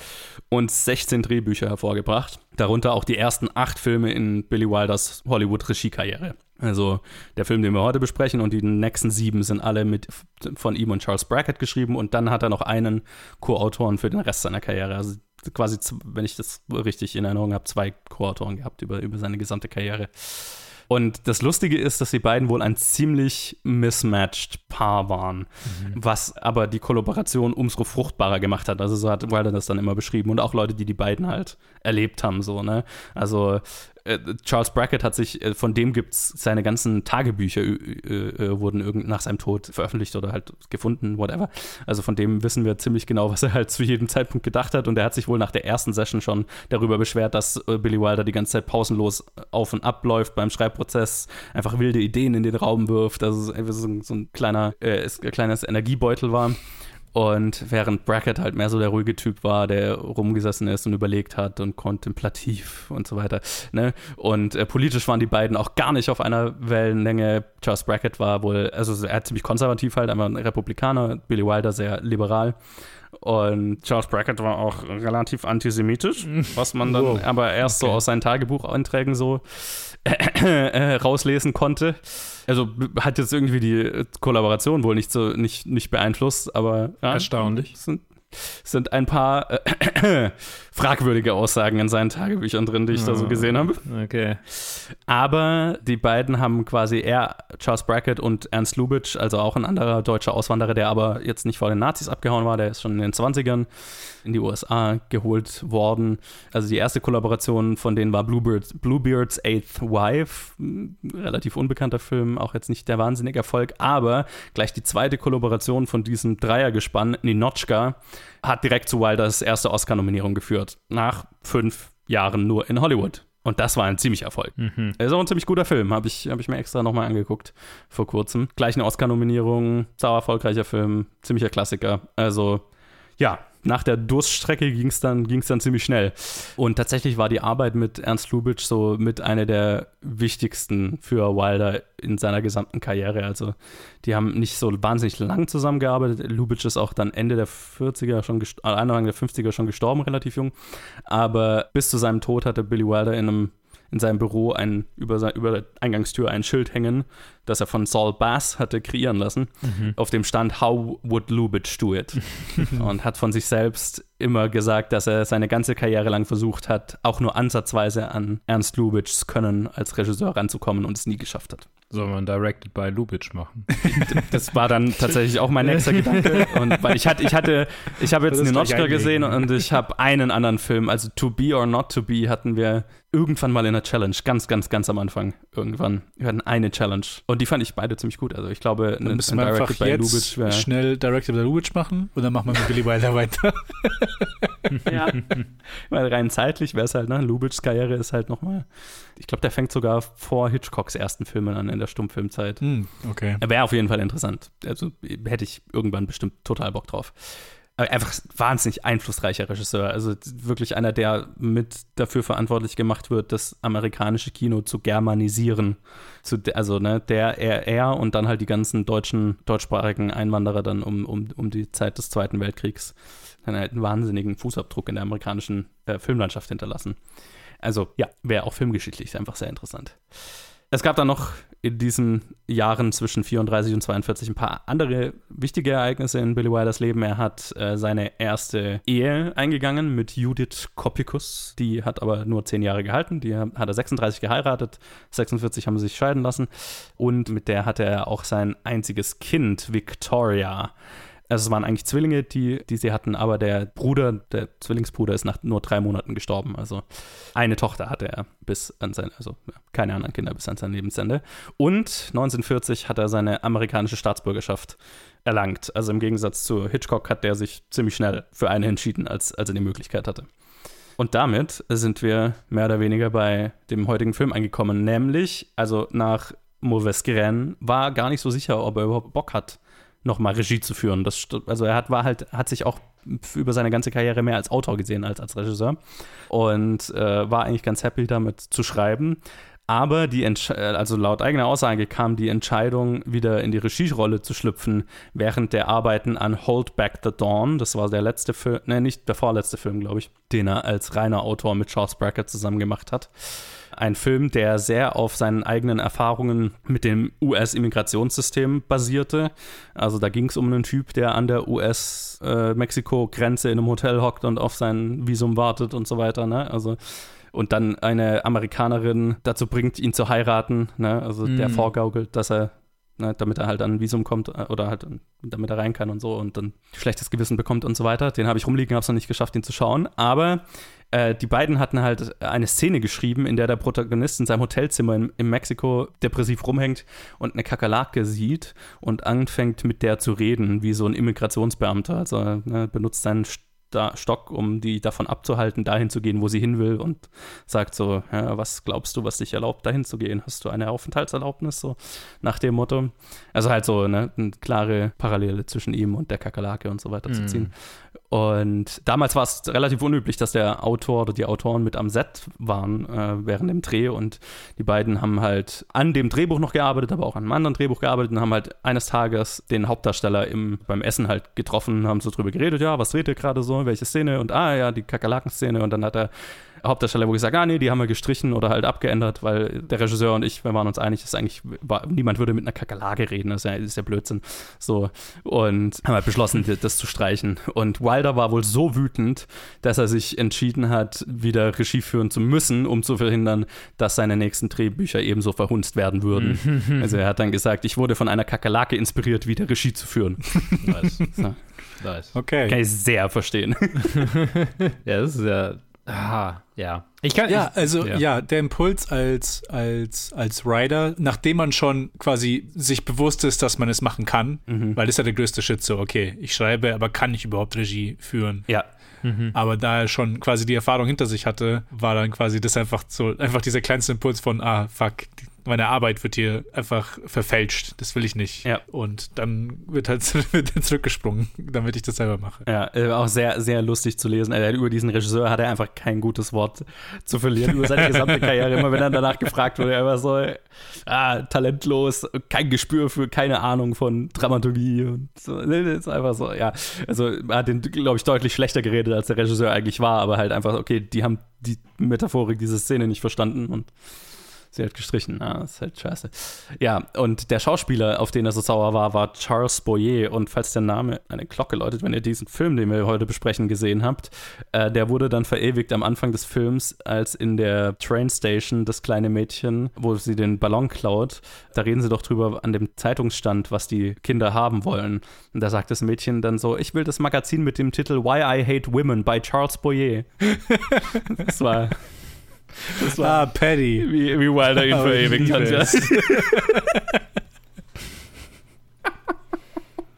und 16 Drehbücher hervorgebracht. Darunter auch die ersten acht Filme in Billy Wilders Hollywood-Regiekarriere. Also der Film, den wir heute besprechen und die nächsten sieben sind alle mit von ihm und Charles Brackett geschrieben und dann hat er noch einen Co-Autoren für den Rest seiner Karriere. Also quasi, wenn ich das richtig in Erinnerung habe, zwei Co-Autoren gehabt über, über seine gesamte Karriere. Und das Lustige ist, dass die beiden wohl ein ziemlich mismatched Paar waren, mhm. was aber die Kollaboration umso fruchtbarer gemacht hat. Also so hat Wilder das dann immer beschrieben und auch Leute, die die beiden halt erlebt haben, so, ne? Also äh, Charles Brackett hat sich, äh, von dem gibt es seine ganzen Tagebücher, äh, wurden irgend nach seinem Tod veröffentlicht oder halt gefunden, whatever. Also von dem wissen wir ziemlich genau, was er halt zu jedem Zeitpunkt gedacht hat. Und er hat sich wohl nach der ersten Session schon darüber beschwert, dass äh, Billy Wilder die ganze Zeit pausenlos auf und ab läuft beim Schreibprozess, einfach wilde Ideen in den Raum wirft. Also so, so ein kleiner, äh, ein kleines Energiebeutel war. Und während Brackett halt mehr so der ruhige Typ war, der rumgesessen ist und überlegt hat und kontemplativ und so weiter. Ne? Und äh, politisch waren die beiden auch gar nicht auf einer Wellenlänge. Charles Brackett war wohl, also er ziemlich konservativ halt, einfach ein Republikaner, Billy Wilder sehr liberal. Und Charles Brackett war auch relativ antisemitisch, was man dann wow. aber erst okay. so aus seinen Tagebucheinträgen so rauslesen konnte. Also hat jetzt irgendwie die Kollaboration wohl nicht so nicht, nicht beeinflusst, aber ja, erstaunlich. Sind, sind ein paar äh, fragwürdige Aussagen in seinen Tagebüchern drin, die ich oh, da so gesehen habe. Okay. Aber die beiden haben quasi er, Charles Brackett und Ernst Lubitsch, also auch ein anderer deutscher Auswanderer, der aber jetzt nicht vor den Nazis abgehauen war, der ist schon in den 20ern in die USA geholt worden. Also die erste Kollaboration von denen war Bluebirds, Bluebeards Eighth Wife, relativ unbekannter Film, auch jetzt nicht der wahnsinnige Erfolg, aber gleich die zweite Kollaboration von diesem Dreiergespann, Ninochka, hat direkt zu Wilders erste Oscar-Nominierung geführt. Nach fünf Jahren nur in Hollywood. Und das war ein ziemlich Erfolg. Mhm. Ist auch ein ziemlich guter Film, habe ich, hab ich mir extra nochmal angeguckt vor kurzem. Gleich eine Oscar-Nominierung, sauer erfolgreicher Film, ziemlicher Klassiker. Also, ja, nach der Durststrecke ging es dann, ging's dann ziemlich schnell. Und tatsächlich war die Arbeit mit Ernst Lubitsch so mit einer der wichtigsten für Wilder in seiner gesamten Karriere. Also die haben nicht so wahnsinnig lang zusammengearbeitet. Lubitsch ist auch dann Ende der 40er schon, äh, Anfang der 50er schon gestorben, relativ jung. Aber bis zu seinem Tod hatte Billy Wilder in einem in seinem Büro ein, über, sein, über der Eingangstür ein Schild hängen, das er von Saul Bass hatte kreieren lassen. Mhm. Auf dem stand How would Lubitsch do it? und hat von sich selbst immer gesagt, dass er seine ganze Karriere lang versucht hat, auch nur ansatzweise an Ernst Lubitschs Können als Regisseur ranzukommen und es nie geschafft hat. Soll man Directed by Lubitsch machen? Das war dann tatsächlich auch mein nächster Gedanke. Und weil ich hatte, ich hatte, ich habe jetzt Ninochka gesehen und ich habe einen anderen Film, also To Be or Not To Be hatten wir irgendwann mal in der Challenge, ganz, ganz, ganz am Anfang irgendwann. Wir hatten eine Challenge und die fand ich beide ziemlich gut. Also ich glaube, dann müssen wir einfach jetzt Lubitsch schnell Directed by Lubitsch machen und dann machen wir mit Billy Wilder weiter. ja, weil rein zeitlich wäre es halt, ne, Lubitschs Karriere ist halt nochmal, ich glaube, der fängt sogar vor Hitchcocks ersten Filmen an in der Stummfilmzeit. Hm, okay. Wäre auf jeden Fall interessant. Also hätte ich irgendwann bestimmt total Bock drauf einfach wahnsinnig einflussreicher Regisseur. Also wirklich einer, der mit dafür verantwortlich gemacht wird, das amerikanische Kino zu germanisieren. Zu, also, ne, der, er, er und dann halt die ganzen deutschen, deutschsprachigen Einwanderer dann um, um, um die Zeit des Zweiten Weltkriegs dann halt einen wahnsinnigen Fußabdruck in der amerikanischen äh, Filmlandschaft hinterlassen. Also, ja, wäre auch filmgeschichtlich einfach sehr interessant. Es gab dann noch in diesen Jahren zwischen 34 und 42 ein paar andere wichtige Ereignisse in Billy Wilders Leben. Er hat äh, seine erste Ehe eingegangen mit Judith Kopikus. Die hat aber nur zehn Jahre gehalten. Die hat er 36 geheiratet. 46 haben sie sich scheiden lassen. Und mit der hatte er auch sein einziges Kind, Victoria. Also es waren eigentlich Zwillinge, die, die sie hatten, aber der Bruder, der Zwillingsbruder ist nach nur drei Monaten gestorben. Also eine Tochter hatte er bis an sein, also keine anderen Kinder bis an sein Lebensende. Und 1940 hat er seine amerikanische Staatsbürgerschaft erlangt. Also im Gegensatz zu Hitchcock hat der sich ziemlich schnell für eine entschieden, als, als er die Möglichkeit hatte. Und damit sind wir mehr oder weniger bei dem heutigen Film angekommen, nämlich, also nach Mauvais Gren war gar nicht so sicher, ob er überhaupt Bock hat, nochmal Regie zu führen. Das, also er hat, war halt, hat sich auch über seine ganze Karriere mehr als Autor gesehen als als Regisseur und äh, war eigentlich ganz happy damit zu schreiben. Aber die, Entsch also laut eigener Aussage kam die Entscheidung, wieder in die Regierolle zu schlüpfen, während der Arbeiten an Hold Back the Dawn. Das war der letzte Film, ne, nicht der vorletzte Film, glaube ich, den er als reiner Autor mit Charles Brackett zusammen gemacht hat. Ein Film, der sehr auf seinen eigenen Erfahrungen mit dem US-Immigrationssystem basierte. Also da ging es um einen Typ, der an der US-Mexiko-Grenze in einem Hotel hockt und auf sein Visum wartet und so weiter. Ne? Also und dann eine Amerikanerin dazu bringt, ihn zu heiraten. Ne? Also mm. der vorgaukelt, dass er ne, damit er halt an ein Visum kommt äh, oder halt damit er rein kann und so und dann schlechtes Gewissen bekommt und so weiter. Den habe ich rumliegen, habe es noch nicht geschafft, ihn zu schauen. Aber äh, die beiden hatten halt eine Szene geschrieben, in der der Protagonist in seinem Hotelzimmer in, in Mexiko depressiv rumhängt und eine Kakerlake sieht und anfängt mit der zu reden, wie so ein Immigrationsbeamter. Also ne, benutzt seinen Stock, um die davon abzuhalten, dahin zu gehen, wo sie hin will und sagt so, ja, was glaubst du, was dich erlaubt, dahin zu gehen? Hast du eine Aufenthaltserlaubnis? So nach dem Motto. Also halt so ne, eine klare Parallele zwischen ihm und der Kakerlake und so weiter mm. zu mhm. ziehen. Und damals war es relativ unüblich, dass der Autor oder die Autoren mit am Set waren äh, während dem Dreh. Und die beiden haben halt an dem Drehbuch noch gearbeitet, aber auch an einem anderen Drehbuch gearbeitet und haben halt eines Tages den Hauptdarsteller im, beim Essen halt getroffen, haben so drüber geredet, ja, was dreht ihr gerade so, welche Szene? Und ah ja, die Kakerlaken-Szene. Und dann hat er Hauptdarsteller, wo ich sage, ah nee, die haben wir gestrichen oder halt abgeändert, weil der Regisseur und ich, wir waren uns einig, dass eigentlich war, niemand würde mit einer Kakerlake reden, das ist ja, ist ja Blödsinn. So und haben halt beschlossen, das zu streichen. Und Wilder war wohl so wütend, dass er sich entschieden hat, wieder Regie führen zu müssen, um zu verhindern, dass seine nächsten Drehbücher ebenso verhunzt werden würden. also er hat dann gesagt, ich wurde von einer Kakerlake inspiriert, wieder Regie zu führen. Nice. So. Nice. Okay. Kann ich sehr verstehen. ja, das ist ja Aha, ja. Ich kann, ja, also ja. ja. der Impuls als, als, als Rider, nachdem man schon quasi sich bewusst ist, dass man es machen kann, mhm. weil das ist ja der größte Shit so, okay, ich schreibe, aber kann ich überhaupt Regie führen? Ja. Mhm. Aber da er schon quasi die Erfahrung hinter sich hatte, war dann quasi das einfach so, einfach dieser kleinste Impuls von, ah, fuck, meine Arbeit wird hier einfach verfälscht. Das will ich nicht. Ja. Und dann wird halt wird zurückgesprungen, damit ich das selber mache. Ja, äh, auch sehr, sehr lustig zu lesen. Äh, über diesen Regisseur hat er einfach kein gutes Wort zu verlieren über seine gesamte Karriere. Immer wenn er danach gefragt wurde, er war so ah, talentlos, kein Gespür für, keine Ahnung von Dramaturgie und so. Das ist einfach so, ja. Also er hat den, glaube ich, deutlich schlechter geredet, als der Regisseur eigentlich war, aber halt einfach, okay, die haben die Metaphorik dieser Szene nicht verstanden und Sie hat gestrichen. Ah, ist halt scheiße. Ja, und der Schauspieler, auf den er so sauer war, war Charles Boyer. Und falls der Name eine Glocke läutet, wenn ihr diesen Film, den wir heute besprechen, gesehen habt, äh, der wurde dann verewigt am Anfang des Films, als in der Train Station das kleine Mädchen, wo sie den Ballon klaut, da reden sie doch drüber an dem Zeitungsstand, was die Kinder haben wollen. Und da sagt das Mädchen dann so: Ich will das Magazin mit dem Titel Why I Hate Women by Charles Boyer. das war. Das war ah, Paddy. Wie, wie Wilder ihn verewigt hat. Ja.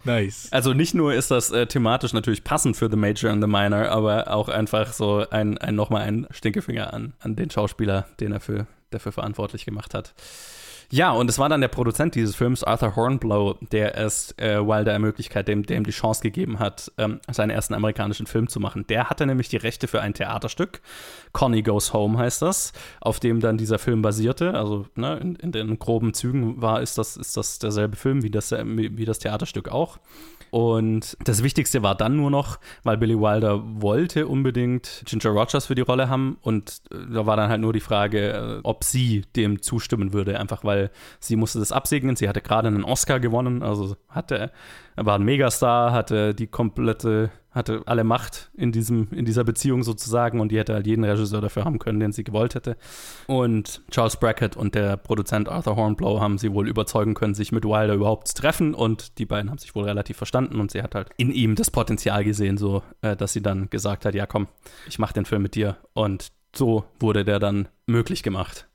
Nice. Also nicht nur ist das äh, thematisch natürlich passend für The Major and the Minor, aber auch einfach so ein, ein nochmal ein Stinkefinger an, an den Schauspieler, den er für, dafür verantwortlich gemacht hat. Ja, und es war dann der Produzent dieses Films, Arthur Hornblow, der es äh, Wilder ermöglicht dem, dem die Chance gegeben hat, ähm, seinen ersten amerikanischen Film zu machen. Der hatte nämlich die Rechte für ein Theaterstück, Connie Goes Home heißt das, auf dem dann dieser Film basierte. Also ne, in, in den groben Zügen war, ist das, ist das derselbe Film wie das, wie das Theaterstück auch. Und das Wichtigste war dann nur noch, weil Billy Wilder wollte unbedingt Ginger Rogers für die Rolle haben. Und äh, da war dann halt nur die Frage, äh, ob sie dem zustimmen würde, einfach weil sie musste das absegnen. Sie hatte gerade einen Oscar gewonnen, also hatte, war ein Megastar, hatte die komplette hatte alle Macht in, diesem, in dieser Beziehung sozusagen und die hätte halt jeden Regisseur dafür haben können, den sie gewollt hätte. Und Charles Brackett und der Produzent Arthur Hornblow haben sie wohl überzeugen können, sich mit Wilder überhaupt zu treffen und die beiden haben sich wohl relativ verstanden und sie hat halt in ihm das Potenzial gesehen, so äh, dass sie dann gesagt hat, ja komm, ich mache den Film mit dir und so wurde der dann möglich gemacht.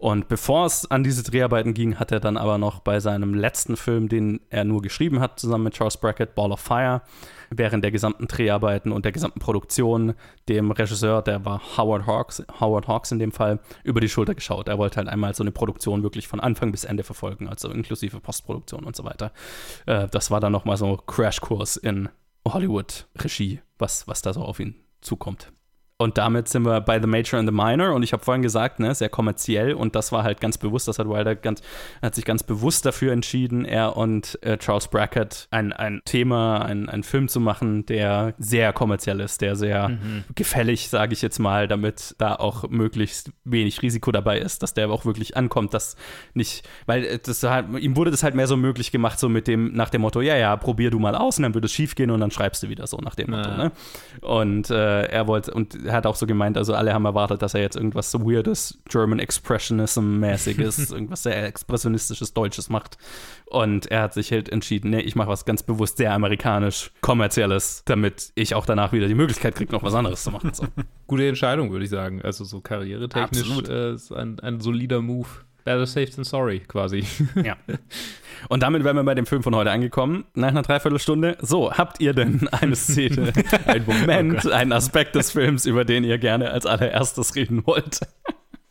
Und bevor es an diese Dreharbeiten ging, hat er dann aber noch bei seinem letzten Film, den er nur geschrieben hat, zusammen mit Charles Brackett, Ball of Fire, während der gesamten Dreharbeiten und der gesamten Produktion dem Regisseur, der war Howard Hawks, Howard Hawks in dem Fall, über die Schulter geschaut. Er wollte halt einmal so eine Produktion wirklich von Anfang bis Ende verfolgen, also inklusive Postproduktion und so weiter. Äh, das war dann nochmal so Crashkurs in Hollywood-Regie, was, was da so auf ihn zukommt. Und damit sind wir bei The Major and the Minor. Und ich habe vorhin gesagt, ne, sehr kommerziell. Und das war halt ganz bewusst, das hat Wilder ganz, hat sich ganz bewusst dafür entschieden, er und äh, Charles Brackett ein, ein Thema, ein, ein Film zu machen, der sehr kommerziell ist, der sehr mhm. gefällig, sage ich jetzt mal, damit da auch möglichst wenig Risiko dabei ist, dass der auch wirklich ankommt, dass nicht, weil das halt, ihm wurde das halt mehr so möglich gemacht, so mit dem, nach dem Motto, ja, ja, probier du mal aus und dann würde es schief gehen und dann schreibst du wieder so nach dem Motto. Ne? Und äh, er wollte, und er hat auch so gemeint, also alle haben erwartet, dass er jetzt irgendwas so weirdes, German Expressionism-mäßiges, irgendwas sehr expressionistisches Deutsches macht. Und er hat sich halt entschieden, nee, ich mache was ganz bewusst sehr amerikanisch, kommerzielles, damit ich auch danach wieder die Möglichkeit kriege, noch was anderes zu machen. So. Gute Entscheidung, würde ich sagen. Also so karrieretechnisch äh, ist ein, ein solider Move. Better safe than sorry, quasi. Ja. Und damit wären wir bei dem Film von heute angekommen, nach einer Dreiviertelstunde. So, habt ihr denn eine Szene, einen Moment, oh einen Aspekt des Films, über den ihr gerne als allererstes reden wollt?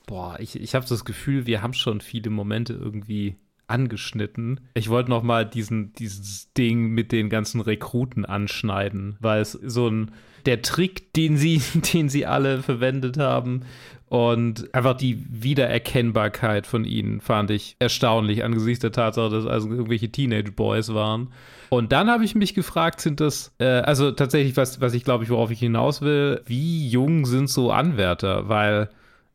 Boah, ich, ich habe das Gefühl, wir haben schon viele Momente irgendwie angeschnitten. Ich wollte noch mal diesen, dieses Ding mit den ganzen Rekruten anschneiden, weil es so ein der Trick, den sie, den sie alle verwendet haben, und einfach die Wiedererkennbarkeit von ihnen fand ich erstaunlich angesichts der Tatsache, dass also irgendwelche Teenage Boys waren. Und dann habe ich mich gefragt, sind das, äh, also tatsächlich, was, was ich glaube ich, worauf ich hinaus will, wie jung sind so Anwärter? Weil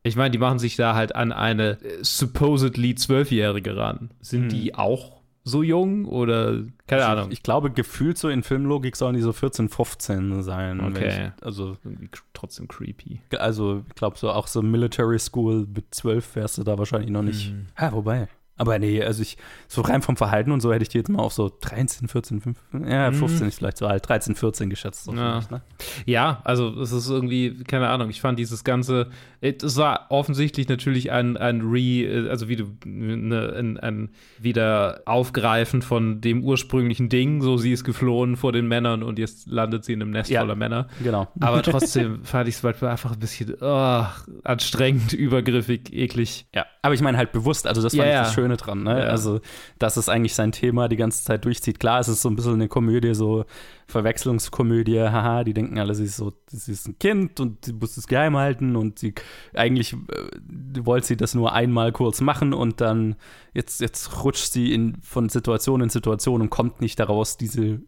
ich meine, die machen sich da halt an eine äh, supposedly Zwölfjährige ran. Sind hm. die auch so jung oder keine also Ahnung. Ich, ich, glaube, gefühlt so in Filmlogik sollen die so 14, 15 sein. Okay. Ich, also irgendwie trotzdem creepy. Also ich glaube so auch so Military School mit 12 wärst du da wahrscheinlich noch nicht. Hm. Ja, wobei. Aber nee, also ich, so rein vom Verhalten und so hätte ich die jetzt mal auf so 13, 14, 15, ja, 15 mhm. ist vielleicht so alt, 13, 14 geschätzt. So ja. Ne? ja, also es ist irgendwie, keine Ahnung, ich fand dieses ganze, es war offensichtlich natürlich ein, ein Re, also wie du, ne, ein, ein wieder Aufgreifen von dem ursprünglichen Ding, so sie ist geflohen vor den Männern und jetzt landet sie in einem Nest ja, voller Männer. Genau. Aber trotzdem fand ich es einfach ein bisschen oh, anstrengend, übergriffig, eklig. Ja, aber ich meine halt bewusst, also das fand ja, ich das Schöne Schöne dran. Ne? Ja. Also, dass es eigentlich sein Thema die ganze Zeit durchzieht. Klar, es ist so ein bisschen eine Komödie, so Verwechslungskomödie, haha, die denken alle, sie ist so, sie ist ein Kind und sie muss es geheim halten und sie eigentlich äh, wollte sie das nur einmal kurz machen und dann jetzt, jetzt rutscht sie in, von Situation in Situation und kommt nicht daraus, diese,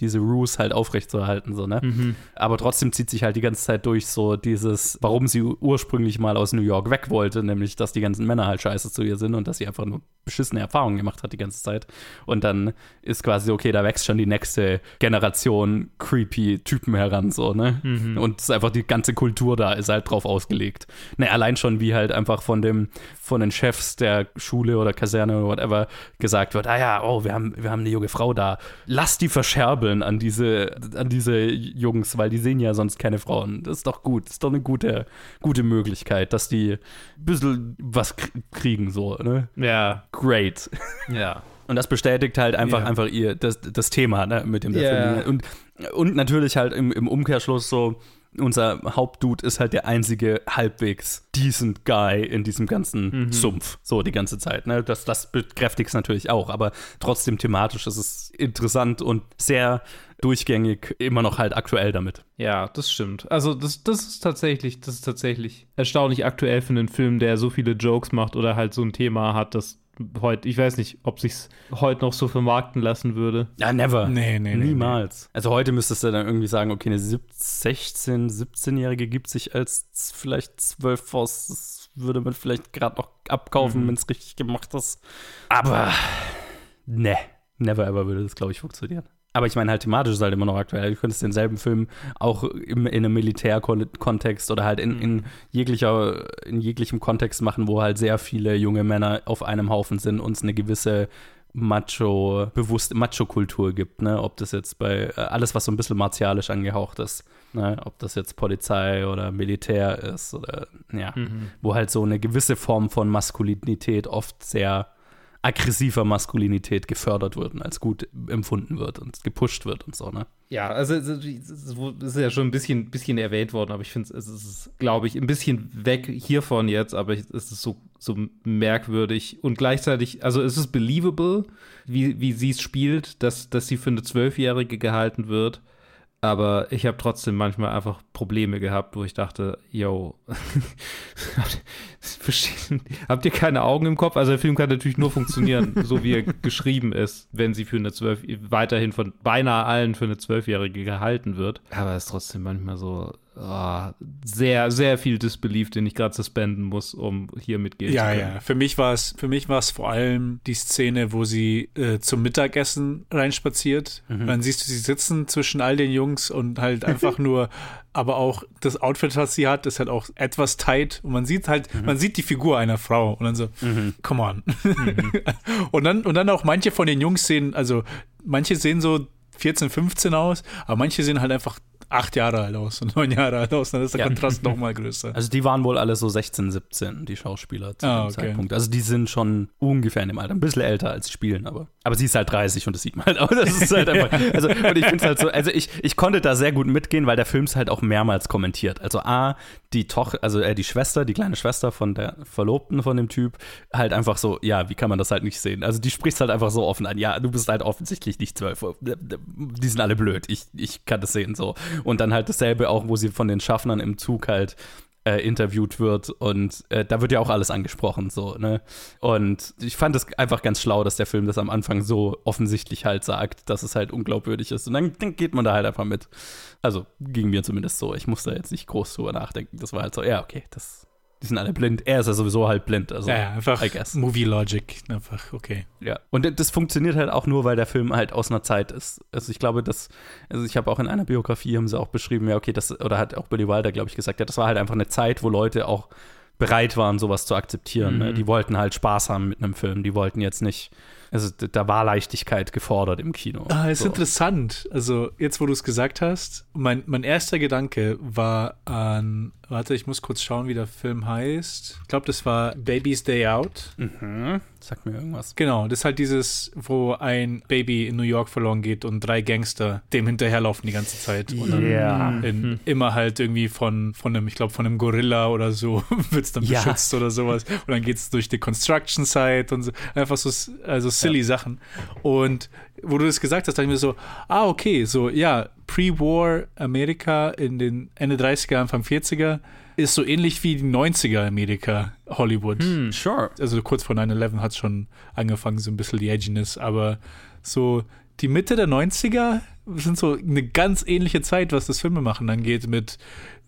diese Ruse halt aufrechtzuerhalten, so, ne? Mhm. Aber trotzdem zieht sich halt die ganze Zeit durch so dieses, warum sie ursprünglich mal aus New York weg wollte, nämlich, dass die ganzen Männer halt scheiße zu ihr sind und dass sie einfach nur beschissene Erfahrungen gemacht hat die ganze Zeit. Und dann ist quasi, okay, da wächst schon die nächste Generation creepy Typen heran, so, ne? Mhm. Und es ist einfach die ganze Kultur da ist halt drauf ausgelegt. Ne, allein schon wie halt einfach von dem, von den Chefs der Schule oder Kaserne oder whatever gesagt wird, ah ja, oh, wir haben, wir haben eine junge Frau da. Lass die verscherbeln an diese, an diese Jungs, weil die sehen ja sonst keine Frauen. Das ist doch gut. Das ist doch eine gute, gute Möglichkeit, dass die ein bisschen was kriegen, so, ne? Ja. Great. Ja. Und das bestätigt halt einfach, ja. einfach ihr, das, das Thema, ne, mit dem der yeah. Film. Und, und natürlich halt im, im Umkehrschluss so, unser Hauptdude ist halt der einzige halbwegs decent Guy in diesem ganzen mhm. Sumpf, so die ganze Zeit. Ne? Das, das bekräftigt es natürlich auch, aber trotzdem thematisch ist es interessant und sehr durchgängig immer noch halt aktuell damit. Ja, das stimmt. Also das, das ist tatsächlich, das ist tatsächlich erstaunlich aktuell für einen Film, der so viele Jokes macht oder halt so ein Thema hat, das heute, ich weiß nicht, ob sich's heute noch so vermarkten lassen würde. Ja, never. Nee, nee, nee Niemals. Nee. Also heute müsstest du dann irgendwie sagen, okay, eine 16, 17-Jährige gibt sich als vielleicht 12 aus. Das würde man vielleicht gerade noch abkaufen, mhm. wenn es richtig gemacht ist. Aber ne, never ever würde das, glaube ich, funktionieren. Aber ich meine halt thematisch ist halt immer noch aktuell. Du könntest denselben Film auch im, in einem Militärkontext oder halt in, in, mhm. jeglicher, in jeglichem Kontext machen, wo halt sehr viele junge Männer auf einem Haufen sind und es eine gewisse Macho, bewusste Macho-Kultur gibt, ne? Ob das jetzt bei äh, alles, was so ein bisschen martialisch angehaucht ist, ne? Ob das jetzt Polizei oder Militär ist oder ja, mhm. wo halt so eine gewisse Form von Maskulinität oft sehr aggressiver Maskulinität gefördert wird und als gut empfunden wird und gepusht wird und so, ne? Ja, also es ist ja schon ein bisschen, bisschen erwähnt worden, aber ich finde es ist, glaube ich, ein bisschen weg hiervon jetzt, aber es ist so, so merkwürdig und gleichzeitig, also es ist believable, wie, wie sie es spielt, dass, dass sie für eine Zwölfjährige gehalten wird. Aber ich habe trotzdem manchmal einfach Probleme gehabt, wo ich dachte, yo, habt ihr keine Augen im Kopf? Also der Film kann natürlich nur funktionieren, so wie er geschrieben ist, wenn sie für eine zwölf, weiterhin von beinahe allen für eine Zwölfjährige gehalten wird. Aber es ist trotzdem manchmal so, oh, sehr, sehr viel Disbelief, den ich gerade suspenden muss, um hier mitgehen Ja, zu können. ja. Für mich war es, für mich war es vor allem die Szene, wo sie äh, zum Mittagessen reinspaziert. Mhm. Dann siehst du sie sitzen zwischen all den Jungs und halt einfach nur, aber auch das Outfit, was sie hat, ist halt auch etwas tight und man sieht halt, Mhm. man sieht die Figur einer Frau und dann so, come on. und dann, und dann auch manche von den Jungs sehen, also manche sehen so 14, 15 aus, aber manche sehen halt einfach acht Jahre alt aus und neun Jahre alt aus. Dann ist der Ja. Kontrast noch mal größer. Also die waren wohl alle so 16, 17, die Schauspieler zu Ah, dem okay. Zeitpunkt. Also die sind schon ungefähr in dem Alter, ein bisschen älter als sie spielen, aber. Aber sie ist halt 30 und das sieht man halt auch. Das ist halt einfach. Also, und ich finde es halt so, also ich, ich konnte da sehr gut mitgehen, weil der Film es halt auch mehrmals kommentiert. Also A, die Tochter, also äh, die Schwester, die kleine Schwester von der Verlobten von dem Typ, halt einfach so, ja, wie kann man das halt nicht sehen? Also die spricht halt einfach so offen an, ja, du bist halt offensichtlich nicht zwölf. Die sind alle blöd, ich, ich kann das sehen so. Und dann halt dasselbe auch, wo sie von den Schaffnern im Zug halt äh, interviewt wird und äh, da wird ja auch alles angesprochen so, ne? Und ich fand es einfach ganz schlau, dass der Film das am Anfang so offensichtlich halt sagt, dass es halt unglaubwürdig ist und dann, dann geht man da halt einfach mit. Also ging mir zumindest so. Ich musste jetzt nicht groß drüber nachdenken. Das war halt so, ja, okay, das, die sind alle blind. Er ist ja sowieso halt blind, also ja, ja, einfach. Movie Logic. Einfach, okay. ja. Und das funktioniert halt auch nur, weil der Film halt aus einer Zeit ist. Also ich glaube, dass, also ich habe auch in einer Biografie haben sie auch beschrieben, ja, okay, das, oder hat auch Billy Wilder, glaube ich, gesagt, ja, das war halt einfach eine Zeit, wo Leute auch bereit waren, sowas zu akzeptieren. Ne? Die wollten halt Spaß haben mit einem Film. Die wollten jetzt nicht, also da war Leichtigkeit gefordert im Kino. Ah, ist So. interessant. Also, jetzt, wo du es gesagt hast, mein, mein erster Gedanke war an, warte, ich muss kurz schauen, wie der Film heißt. Ich glaube, das war Baby's Day Out. Mhm. Sag mir irgendwas. Genau, das ist halt dieses, wo ein Baby in New York verloren geht und drei Gangster dem hinterherlaufen die ganze Zeit. Und dann Ja. in, immer halt irgendwie von, von einem, ich glaube, von einem Gorilla oder so wird es dann Ja. beschützt oder sowas. Und dann geht es durch die Construction Site und so. Einfach so, also silly Sachen. Und wo du das gesagt hast, dachte ich mir so, ah, okay, so, ja, Pre-War Amerika in den Ende 30er, Anfang 40er ist so ähnlich wie die 90er Amerika Hollywood Hm, sure. also kurz vor 9-11 hat es schon angefangen, so ein bisschen die Edginess, aber so die Mitte der 90er sind so eine ganz ähnliche Zeit, was das Filmemachen angeht, mit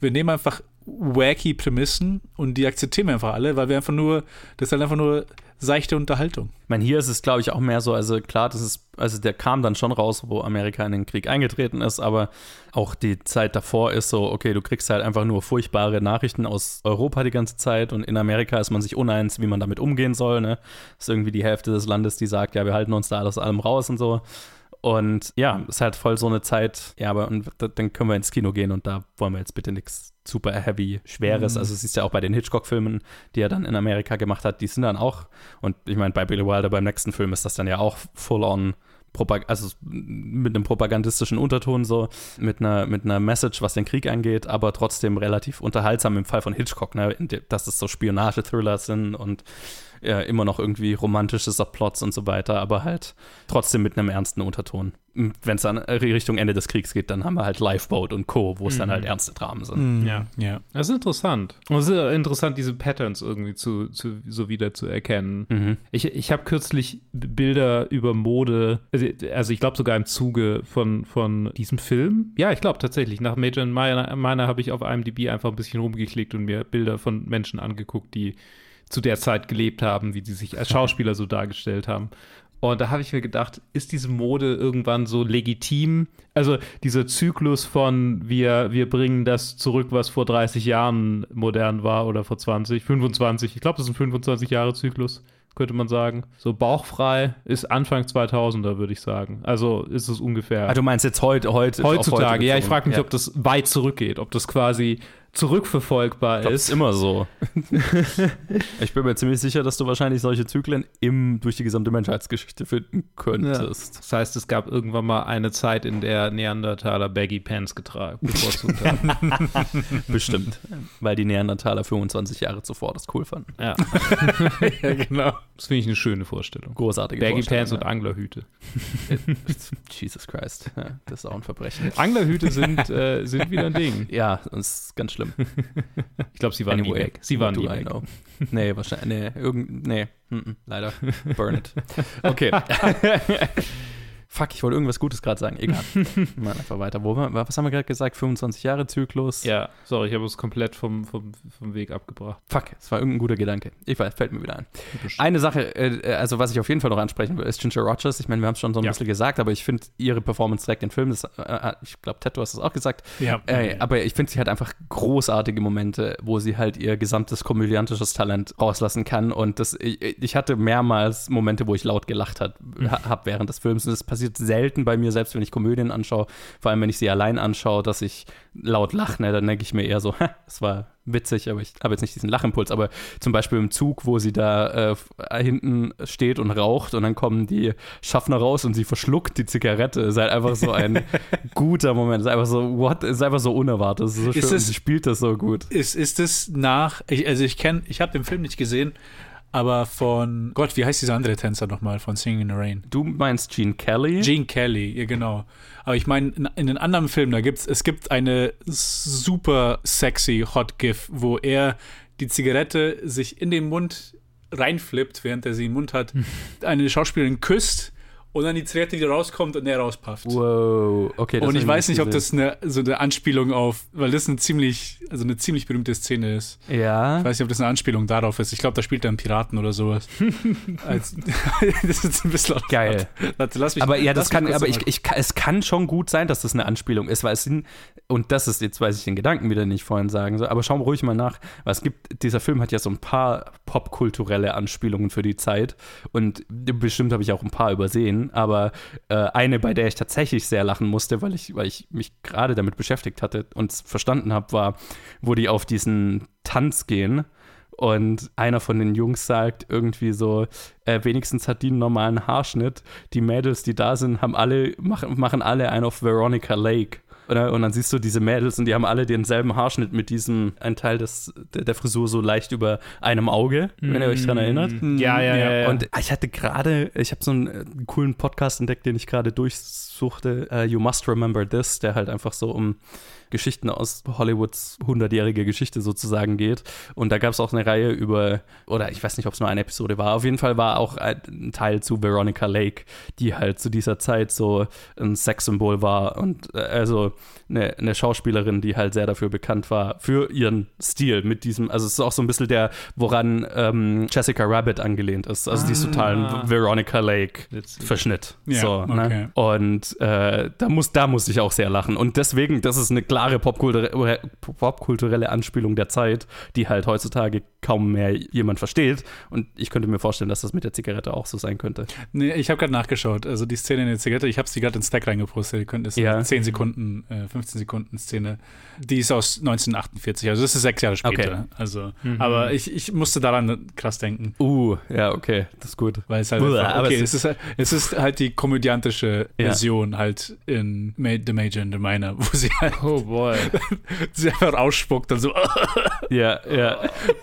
wir nehmen einfach wacky Prämissen und die akzeptieren wir einfach alle, weil wir einfach nur, das ist halt einfach nur seichte Unterhaltung. Ich meine, hier ist es, glaube ich, auch mehr so, also klar, das ist, also der kam dann schon raus, wo Amerika in den Krieg eingetreten ist, aber auch die Zeit davor ist so, okay, du kriegst halt einfach nur furchtbare Nachrichten aus Europa die ganze Zeit und in Amerika ist man sich uneins, wie man damit umgehen soll, ne? ist irgendwie die Hälfte des Landes, die sagt, ja, wir halten uns da alles allem raus und so. Und ja, ist halt voll so eine Zeit, ja, aber und da- dann können wir ins Kino gehen und da wollen wir jetzt bitte nichts super heavy, schweres. Also siehst ja auch bei den Hitchcock-Filmen, die er dann in Amerika gemacht hat, die sind dann auch, und ich meine, bei Billy Wilder beim nächsten Film ist das dann ja auch full on Propag also mit einem propagandistischen Unterton so, mit einer, mit einer Message, was den Krieg angeht, aber trotzdem relativ unterhaltsam im Fall von Hitchcock, ne, dass es so Spionage-Thriller sind und ja, immer noch irgendwie romantische Subplots und so weiter, aber halt trotzdem mit einem ernsten Unterton. Wenn es dann Richtung Ende des Kriegs geht, dann haben wir halt Lifeboat und Co., wo es dann halt ernste Dramen sind. Ja. Ja. Das ist interessant. Und es ist interessant, diese Patterns irgendwie zu, zu, so wieder zu erkennen. Mhm. Ich, ich habe kürzlich Bilder über Mode, also, also ich glaube sogar im Zuge von, von diesem Film. Ja, ich glaube tatsächlich. Nach Major and Minor, Minor habe ich auf IMDb einfach ein bisschen rumgeklickt und mir Bilder von Menschen angeguckt, die zu der Zeit gelebt haben, wie die sich als Schauspieler so dargestellt haben. Und da habe ich mir gedacht, ist diese Mode irgendwann so legitim? Also dieser Zyklus von wir, wir bringen das zurück, was vor 30 Jahren modern war oder vor 20, 25. Ich glaube, das ist ein 25 Jahre Zyklus, könnte man sagen. So bauchfrei ist Anfang 2000er, würde ich sagen. Also ist es ungefähr. Ah, du meinst jetzt heute, heute Heutzutage, heute ja, ich frage mich, Ja. ob das weit zurückgeht, ob das quasi zurückverfolgbar Ich glaub, ist. ist immer so. ich bin mir ziemlich sicher, dass du wahrscheinlich solche Zyklen im, durch die gesamte Menschheitsgeschichte finden könntest. Das heißt, es gab irgendwann mal eine Zeit, in der Neandertaler Baggy Pants getragen bevorzugt haben. Bestimmt. Weil die Neandertaler 25 Jahre zuvor das cool fanden. ja, ja, genau. das finde ich eine schöne Vorstellung. Großartige Baggy Vorstellung, Pants und ja. Anglerhüte. Jesus Christ. Ja, das ist auch ein Verbrechen. Anglerhüte sind, äh, sind wieder ein Ding. Ja, das ist ganz schlimm. Ich glaube, sie waren nie weg. Sie waren nie weg. know? Nee, wahrscheinlich. Nee, irgend, nee. mm, mm, leider. Burn it. Okay. Fuck, ich wollte irgendwas Gutes gerade sagen. Egal. Mal einfach weiter. Wo, was haben wir gerade gesagt? 25 Jahre Zyklus. Ja, sorry, ich habe uns komplett vom, vom, vom Weg abgebracht. Fuck, es war irgendein guter Gedanke. Ich weiß, fällt mir wieder ein. Eine Sache, äh, also was ich auf jeden Fall noch ansprechen will, ist Ginger Rogers. Ich meine, wir haben es schon so ein Ja. bisschen gesagt, aber ich finde ihre Performance trägt den Film. Das, äh, ich glaube, Ted, du hast es auch gesagt. Ja. Äh, aber ich finde, sie hat einfach großartige Momente, wo sie halt ihr gesamtes komödiantisches Talent rauslassen kann. Und das, ich, ich hatte mehrmals Momente, wo ich laut gelacht habe hab während des Films. Und das passiert selten bei mir, selbst wenn ich Komödien anschaue, vor allem wenn ich sie allein anschaue, dass ich laut lache. Ne? Dann denke ich mir eher so, "Ha, es war witzig, aber ich habe jetzt nicht diesen Lachimpuls. Aber zum Beispiel im Zug, wo sie da äh, hinten steht und raucht und dann kommen die Schaffner raus und sie verschluckt die Zigarette, ist halt einfach so ein guter Moment. Ist einfach so, what? Ist einfach so unerwartet. Ist so schön. Ist und es- sie spielt das so gut. Ist, ist es nach, ich, also ich kenne, ich habe den Film nicht gesehen, aber von, Gott, wie heißt dieser andere Tänzer nochmal von Singing in the Rain? Du meinst Gene Kelly? Gene Kelly, ja genau. Aber ich meine, in, in den anderen Filmen, da gibt's, es gibt eine super sexy Hot GIF, wo er die Zigarette sich in den Mund reinflippt, während er sie im Mund hat, eine Schauspielerin küsst und dann die Zigarette wieder rauskommt und er rauspafft. Wow, okay. und ich weiß nicht, ob das eine, so eine Anspielung auf, weil das eine ziemlich, also eine ziemlich berühmte Szene ist. Ja. Ich weiß nicht, ob das eine Anspielung darauf ist. Ich glaube, da spielt er einen Piraten oder sowas. Als, das ist ein bisschen Geil. Warte, lass mich, Aber ja, das kann, aber ich, ich, es kann schon gut sein, dass das eine Anspielung ist, weil es sind, und das ist, jetzt weiß ich den Gedanken wieder nicht vorhin sagen soll, aber schau mal ruhig mal nach, weil es gibt, dieser Film hat ja so ein paar popkulturelle Anspielungen für die Zeit und bestimmt habe ich auch ein paar übersehen, aber äh, eine, bei der ich tatsächlich sehr lachen musste, weil ich, weil ich mich gerade damit beschäftigt hatte und verstanden habe, war, wo die auf diesen Tanz gehen und einer von den Jungs sagt irgendwie so, äh, wenigstens hat die einen normalen Haarschnitt. Die Mädels, die da sind, haben alle, machen, machen alle einen auf Veronica Lake. Und dann siehst du diese Mädels und die haben alle denselben Haarschnitt mit diesem, ein Teil des, der, der Frisur so leicht über einem Auge, wenn ihr euch dran erinnert. Ja, ja, ja. ja. Und ich hatte gerade, ich habe so einen, äh, coolen Podcast entdeckt, den ich gerade durchsuchte, äh, You Must Remember This, der halt einfach so um Geschichten aus Hollywoods hundertjährige Geschichte sozusagen geht. Und da gab es auch eine Reihe über, oder ich weiß nicht, ob es nur eine Episode war, auf jeden Fall war auch ein Teil zu Veronica Lake, die halt zu dieser Zeit so ein Sexsymbol war und äh, also eine, eine Schauspielerin, die halt sehr dafür bekannt war, für ihren Stil mit diesem, also es ist auch so ein bisschen der, woran ähm, Jessica Rabbit angelehnt ist. Also die ist total ein Veronica Lake Witzig. Verschnitt. Ja, so, okay. ne? Und äh, da, muss, da muss ich auch sehr lachen. Und deswegen, das ist eine klare popkulturelle, popkulturelle Anspielung der Zeit, die halt heutzutage kaum mehr jemand versteht. Und ich könnte mir vorstellen, dass das mit der Zigarette auch so sein könnte. Nee, ich habe gerade nachgeschaut. Also die Szene in der Zigarette, ich habe sie gerade ins Stack reingepostet. Ihr könnt- Das ist Ja. eine 10 Sekunden, äh, 15 Sekunden Szene. Die ist aus 1948, also das ist sechs Jahre später. Okay. Also, aber ich, ich musste daran krass denken. Uh, ja, okay, das ist gut. Weil es halt Uah, einfach, okay, es es ist, halt- es ist halt die komödiantische Ja. Version halt in Ma The Major and the Minor, wo sie halt Oh boy. sie einfach ausspuckt und so. Ja, ja.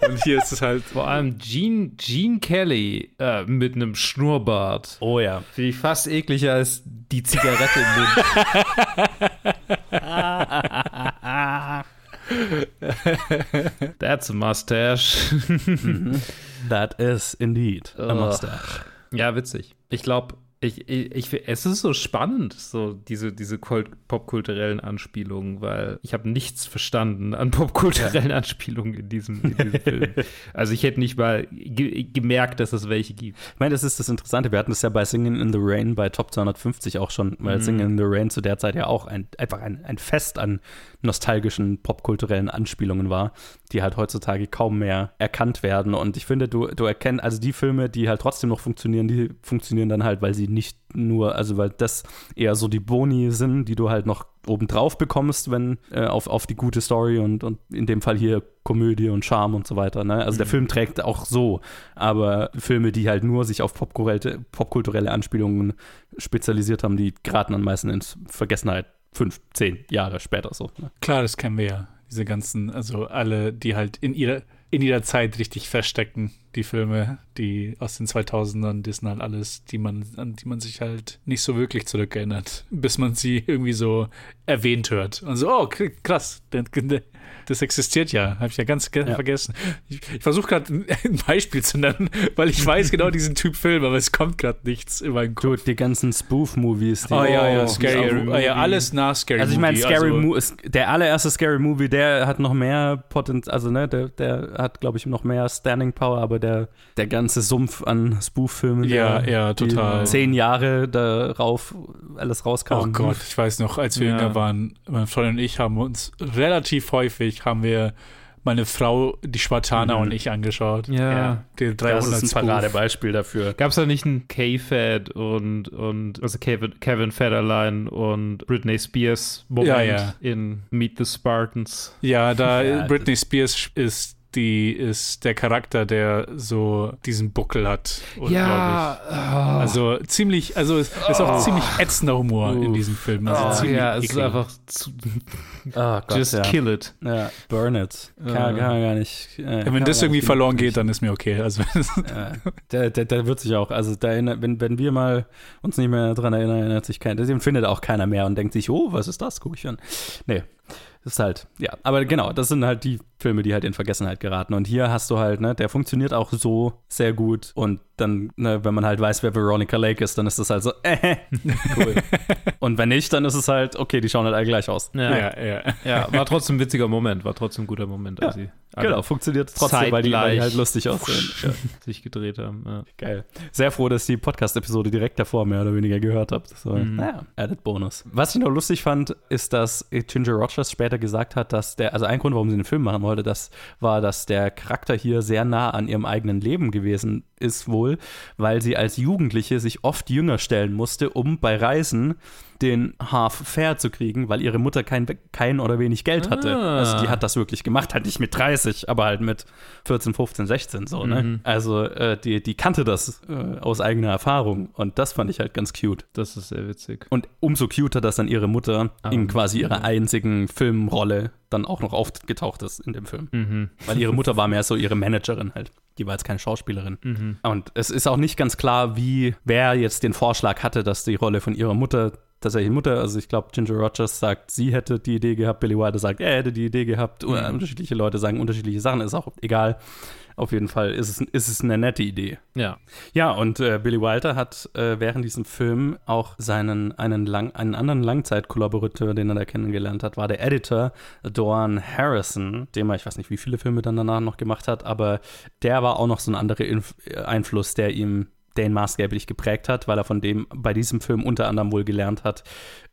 Und hier ist es halt Vor allem Gene, Gene Kelly äh, mit einem Schnurrbart. Oh ja. Finde ich fast ekliger als die Zigarette im Mund. That's a mustache. That is indeed a mustache. Ja, witzig. Ich glaube, ich, ich, ich, es ist so spannend, so diese, diese kult- popkulturellen Anspielungen, weil ich habe nichts verstanden an popkulturellen Anspielungen in diesem, in diesem Film. Also ich hätte nicht mal ge gemerkt, dass es welche gibt. Ich meine, das ist das Interessante. Wir hatten es ja bei Singing in the Rain bei Top 250 auch schon, weil Mhm. Singing in the Rain zu der Zeit ja auch ein, einfach ein, ein Fest an nostalgischen popkulturellen Anspielungen war, die halt heutzutage kaum mehr erkannt werden. Und ich finde, du, du erkennst, also die Filme, die halt trotzdem noch funktionieren, die funktionieren dann halt, weil sie nicht nur, also weil das eher so die Boni sind, die du halt noch obendrauf bekommst, wenn äh, auf, auf die gute Story und, und in dem Fall hier Komödie und Charme und so weiter. Ne? Also der Film trägt auch so, aber Filme, die halt nur sich auf popkulturelle, popkulturelle Anspielungen spezialisiert haben, die geraten dann meistens in Vergessenheit fünf, zehn Jahre später so. Ne? Klar, das kennen wir ja. Diese ganzen, also alle, die halt in ihrer, in ihrer Zeit richtig feststecken. die Filme, die aus den 2000ern, das sind halt alles, die man, an die man sich halt nicht so wirklich zurückerinnert, bis man sie irgendwie so erwähnt hört. Und so, oh, krass, das existiert ja. Habe ich ja ganz ja. vergessen. Ich, ich versuche gerade ein Beispiel zu nennen, weil ich weiß genau diesen Typ Film, aber es kommt gerade nichts in meinen Kopf. Gut, die ganzen Spoof-Movies. Oh ja, ja, Scary Movie. Ja, alles nach Scary Also ich meine, Scary also, der allererste Scary Movie, der hat noch mehr Potenzial, also ne, der, der hat, glaube ich, noch mehr Standing Power, aber der, der ganze Sumpf an Spoof-Filmen, ja, ja, total. zehn Jahre darauf alles rauskam. Oh Gott, ich weiß noch, als wir ja. jünger waren, mein Freund und ich haben uns relativ häufig haben wir meine Frau, die Spartaner mhm. und ich angeschaut. Ja, ja die 300 das ist ein Paradebeispiel dafür. Gab es da nicht einen K-Fed und, und also Kevin, Kevin Federline und Britney Spears Moment ja, ja. in Meet the Spartans? Ja, da Britney Spears ist die ist der Charakter, der so diesen Buckel hat. Ja. Oh. Also ziemlich, also es ist auch oh. ziemlich ätzender Humor uh. in diesem Film. Also oh, ja, es ist einfach zu, oh Gott, just ja. kill it. Ja, burn it. Kann, kann gar nicht. Äh, ja, wenn das irgendwie verloren geht, dann ist mir okay. Also ja, der, der, der, wird sich auch, also da, wenn, wenn wir mal uns nicht mehr daran erinnern, erinnert sich keiner, den findet auch keiner mehr und denkt sich, oh, was ist das? Guck ich an. Nee. Das ist halt, ja, aber genau, das sind halt die Filme, die halt in Vergessenheit geraten. Und hier hast du halt, ne, der funktioniert auch so sehr gut. Und dann, ne, wenn man halt weiß, wer Veronica Lake ist, dann ist das halt so, äh, cool. und wenn nicht, dann ist es halt, okay, die schauen halt alle gleich aus. Ja, ja, ja. ja war trotzdem ein witziger Moment, war trotzdem ein guter Moment, als ja. sie Genau, funktioniert trotzdem, weil die, weil die, halt lustig aussehen. Ja. sich gedreht haben. Ja. Geil. Sehr froh, dass ich die Podcast-Episode direkt davor mehr oder weniger gehört habe. So, mhm. naja, Added Bonus. Was ich noch lustig fand, ist, dass Ginger Rogers später gesagt hat, dass der, also ein Grund, warum sie den Film machen wollte, das war, dass der Charakter hier sehr nah an ihrem eigenen Leben gewesen ist wohl, weil sie als Jugendliche sich oft jünger stellen musste, um bei Reisen den Half Fair zu kriegen, weil ihre Mutter kein, kein oder wenig Geld hatte. Ah. Also die hat das wirklich gemacht, halt nicht mit 30, aber halt mit 14, 15, 16 so, ne? Mhm. Also äh, die, die kannte das äh, aus eigener Erfahrung und das fand ich halt ganz cute. Das ist sehr witzig. Und umso cuter, dass dann ihre Mutter ah, in quasi ihrer einzigen Filmrolle dann auch noch aufgetaucht ist in dem Film. Mhm. Weil ihre Mutter war mehr so ihre Managerin halt. Die war jetzt keine Schauspielerin. Mhm. Und es ist auch nicht ganz klar, wie, wer jetzt den Vorschlag hatte, dass die Rolle von ihrer Mutter tatsächlich Mutter, also ich glaube, Ginger Rogers sagt, sie hätte die Idee gehabt, Billy Wilder sagt, er hätte die Idee gehabt. Mhm. Unterschiedliche Leute sagen unterschiedliche Sachen, ist auch egal. Auf jeden Fall ist es, ist es eine nette Idee. Ja. Ja, und äh, Billy Wilder hat äh, während diesem Film auch seinen einen, lang, einen anderen Langzeitkollaborateur, den er da kennengelernt hat, war der Editor Doan Harrison, dem er, ich weiß nicht, wie viele Filme dann danach noch gemacht hat, aber der war auch noch so ein anderer Inf Einfluss, der ihm der ihn maßgeblich geprägt hat, weil er von dem bei diesem Film unter anderem wohl gelernt hat,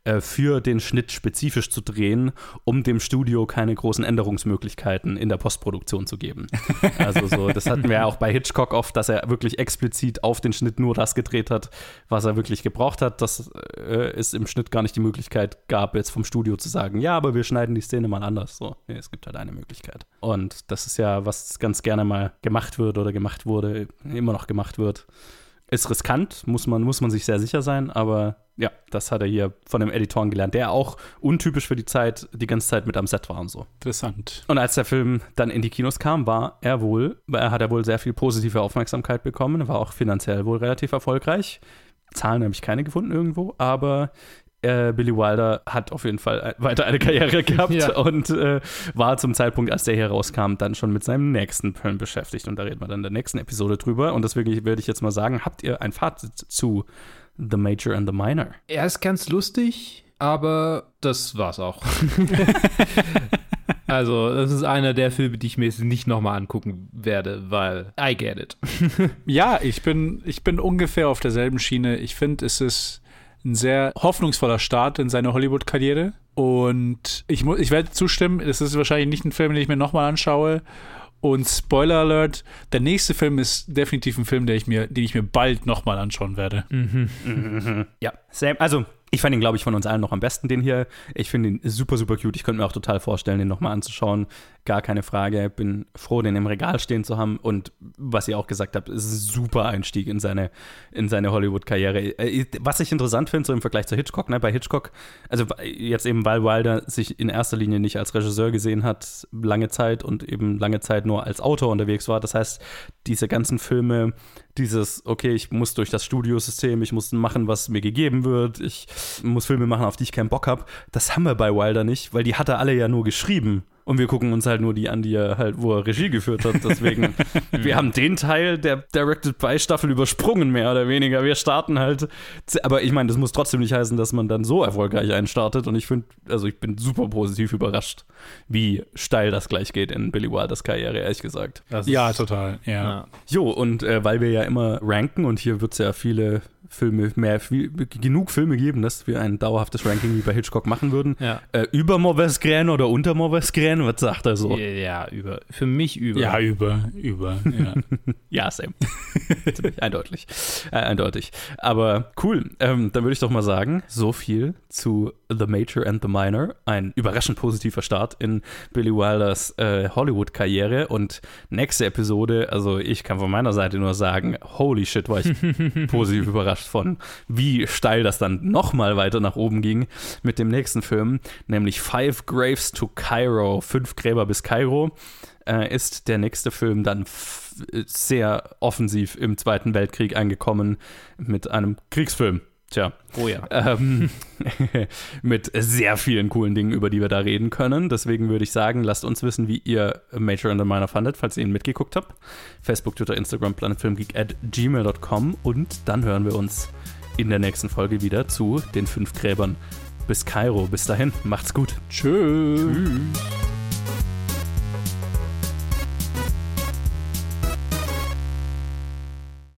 äh, für den Schnitt spezifisch zu drehen, um dem Studio keine großen Änderungsmöglichkeiten in der Postproduktion zu geben. Also so, das hatten wir ja auch bei Hitchcock oft, dass er wirklich explizit auf den Schnitt nur das gedreht hat, was er wirklich gebraucht hat, dass äh, es im Schnitt gar nicht die Möglichkeit gab, jetzt vom Studio zu sagen, ja, aber wir schneiden die Szene mal anders. So, nee, es gibt halt eine Möglichkeit. Und das ist ja, was ganz gerne mal gemacht wird oder gemacht wurde, immer noch gemacht wird ist riskant, muss man, muss man sich sehr sicher sein, aber ja, das hat er hier von dem Editoren gelernt, der auch untypisch für die Zeit die ganze Zeit mit am Set war und so. Interessant. Und als der Film dann in die Kinos kam, war er wohl, er hat er wohl sehr viel positive Aufmerksamkeit bekommen, war auch finanziell wohl relativ erfolgreich. Zahlen habe ich keine gefunden irgendwo, aber äh, Billy Wilder hat auf jeden Fall weiter eine Karriere gehabt ja. und äh, war zum Zeitpunkt, als der hier rauskam, dann schon mit seinem nächsten Film beschäftigt. Und da reden wir dann in der nächsten Episode drüber. Und deswegen würde ich jetzt mal sagen, habt ihr ein Fazit zu The Major and the Minor? Er ist ganz lustig, aber das war's auch. Also, das ist einer der Filme, die ich mir jetzt nicht nochmal angucken werde, weil I get it. ja, ich bin, ich bin ungefähr auf derselben Schiene. Ich finde, es ist ein sehr hoffnungsvoller Start in seine Hollywood-Karriere. Und ich, ich werde zustimmen, es ist wahrscheinlich nicht ein Film, den ich mir nochmal anschaue. Und Spoiler Alert, der nächste Film ist definitiv ein Film, den ich mir, den ich mir bald nochmal anschauen werde. Mhm. Ja, same. Also ich fand ihn, glaube ich, von uns allen noch am besten, den hier. Ich finde ihn super, super cute. Ich könnte mir auch total vorstellen, den nochmal anzuschauen. Gar keine Frage. Bin froh, den im Regal stehen zu haben. Und was ihr auch gesagt habt, ist ein super Einstieg in seine, in seine Hollywood-Karriere. Äh, was ich interessant finde, so im Vergleich zu Hitchcock, ne, bei Hitchcock, also jetzt eben, weil Wilder sich in erster Linie nicht als Regisseur gesehen hat, lange Zeit und eben lange Zeit nur als Autor unterwegs war. Das heißt, diese ganzen Filme, dieses, okay, ich muss durch das Studiosystem, ich muss machen, was mir gegeben wird, ich muss Filme machen, auf die ich keinen Bock habe, das haben wir bei Wilder nicht, weil die hat er alle ja nur geschrieben. Und wir gucken uns halt nur die an, die er halt, wo er Regie geführt hat. Deswegen, wir haben den Teil der Directed by Staffel übersprungen, mehr oder weniger. Wir starten halt. Aber ich meine, das muss trotzdem nicht heißen, dass man dann so erfolgreich einstartet. Und ich finde, also ich bin super positiv überrascht, wie steil das gleich geht in Billy Wilders Karriere, ehrlich gesagt. Ja, total. Ja. ja. Jo, und äh, weil wir ja immer ranken und hier wird es ja viele Filme, mehr, viel, genug Filme geben, dass wir ein dauerhaftes Ranking wie bei Hitchcock machen würden. Ja. Äh, über Mauvais Grain oder unter Mauvais Grain? Was sagt er so? Ja, über. Für mich über. Ja, über, über. Ja, ja Sam. Ziemlich eindeutig. Äh, eindeutig. Aber cool. Ähm, dann würde ich doch mal sagen, so viel zu The Major and the Minor. Ein überraschend positiver Start in Billy Wilders äh, Hollywood-Karriere. Und nächste Episode, also ich kann von meiner Seite nur sagen, holy shit, war ich positiv überrascht von, wie steil das dann nochmal weiter nach oben ging mit dem nächsten Film, nämlich Five Graves to Cairo, fünf Gräber bis Kairo, äh, ist der nächste Film dann sehr offensiv im Zweiten Weltkrieg angekommen mit einem Kriegsfilm. Tja. Oh ja. Ähm, mit sehr vielen coolen Dingen, über die wir da reden können. Deswegen würde ich sagen, lasst uns wissen, wie ihr Major and the Minor fandet, falls ihr ihn mitgeguckt habt. Facebook, Twitter, Instagram, planetfilmgeek at gmail.com und dann hören wir uns in der nächsten Folge wieder zu den fünf Gräbern bis Kairo. Bis dahin, macht's gut. Tschüss. Tschüss.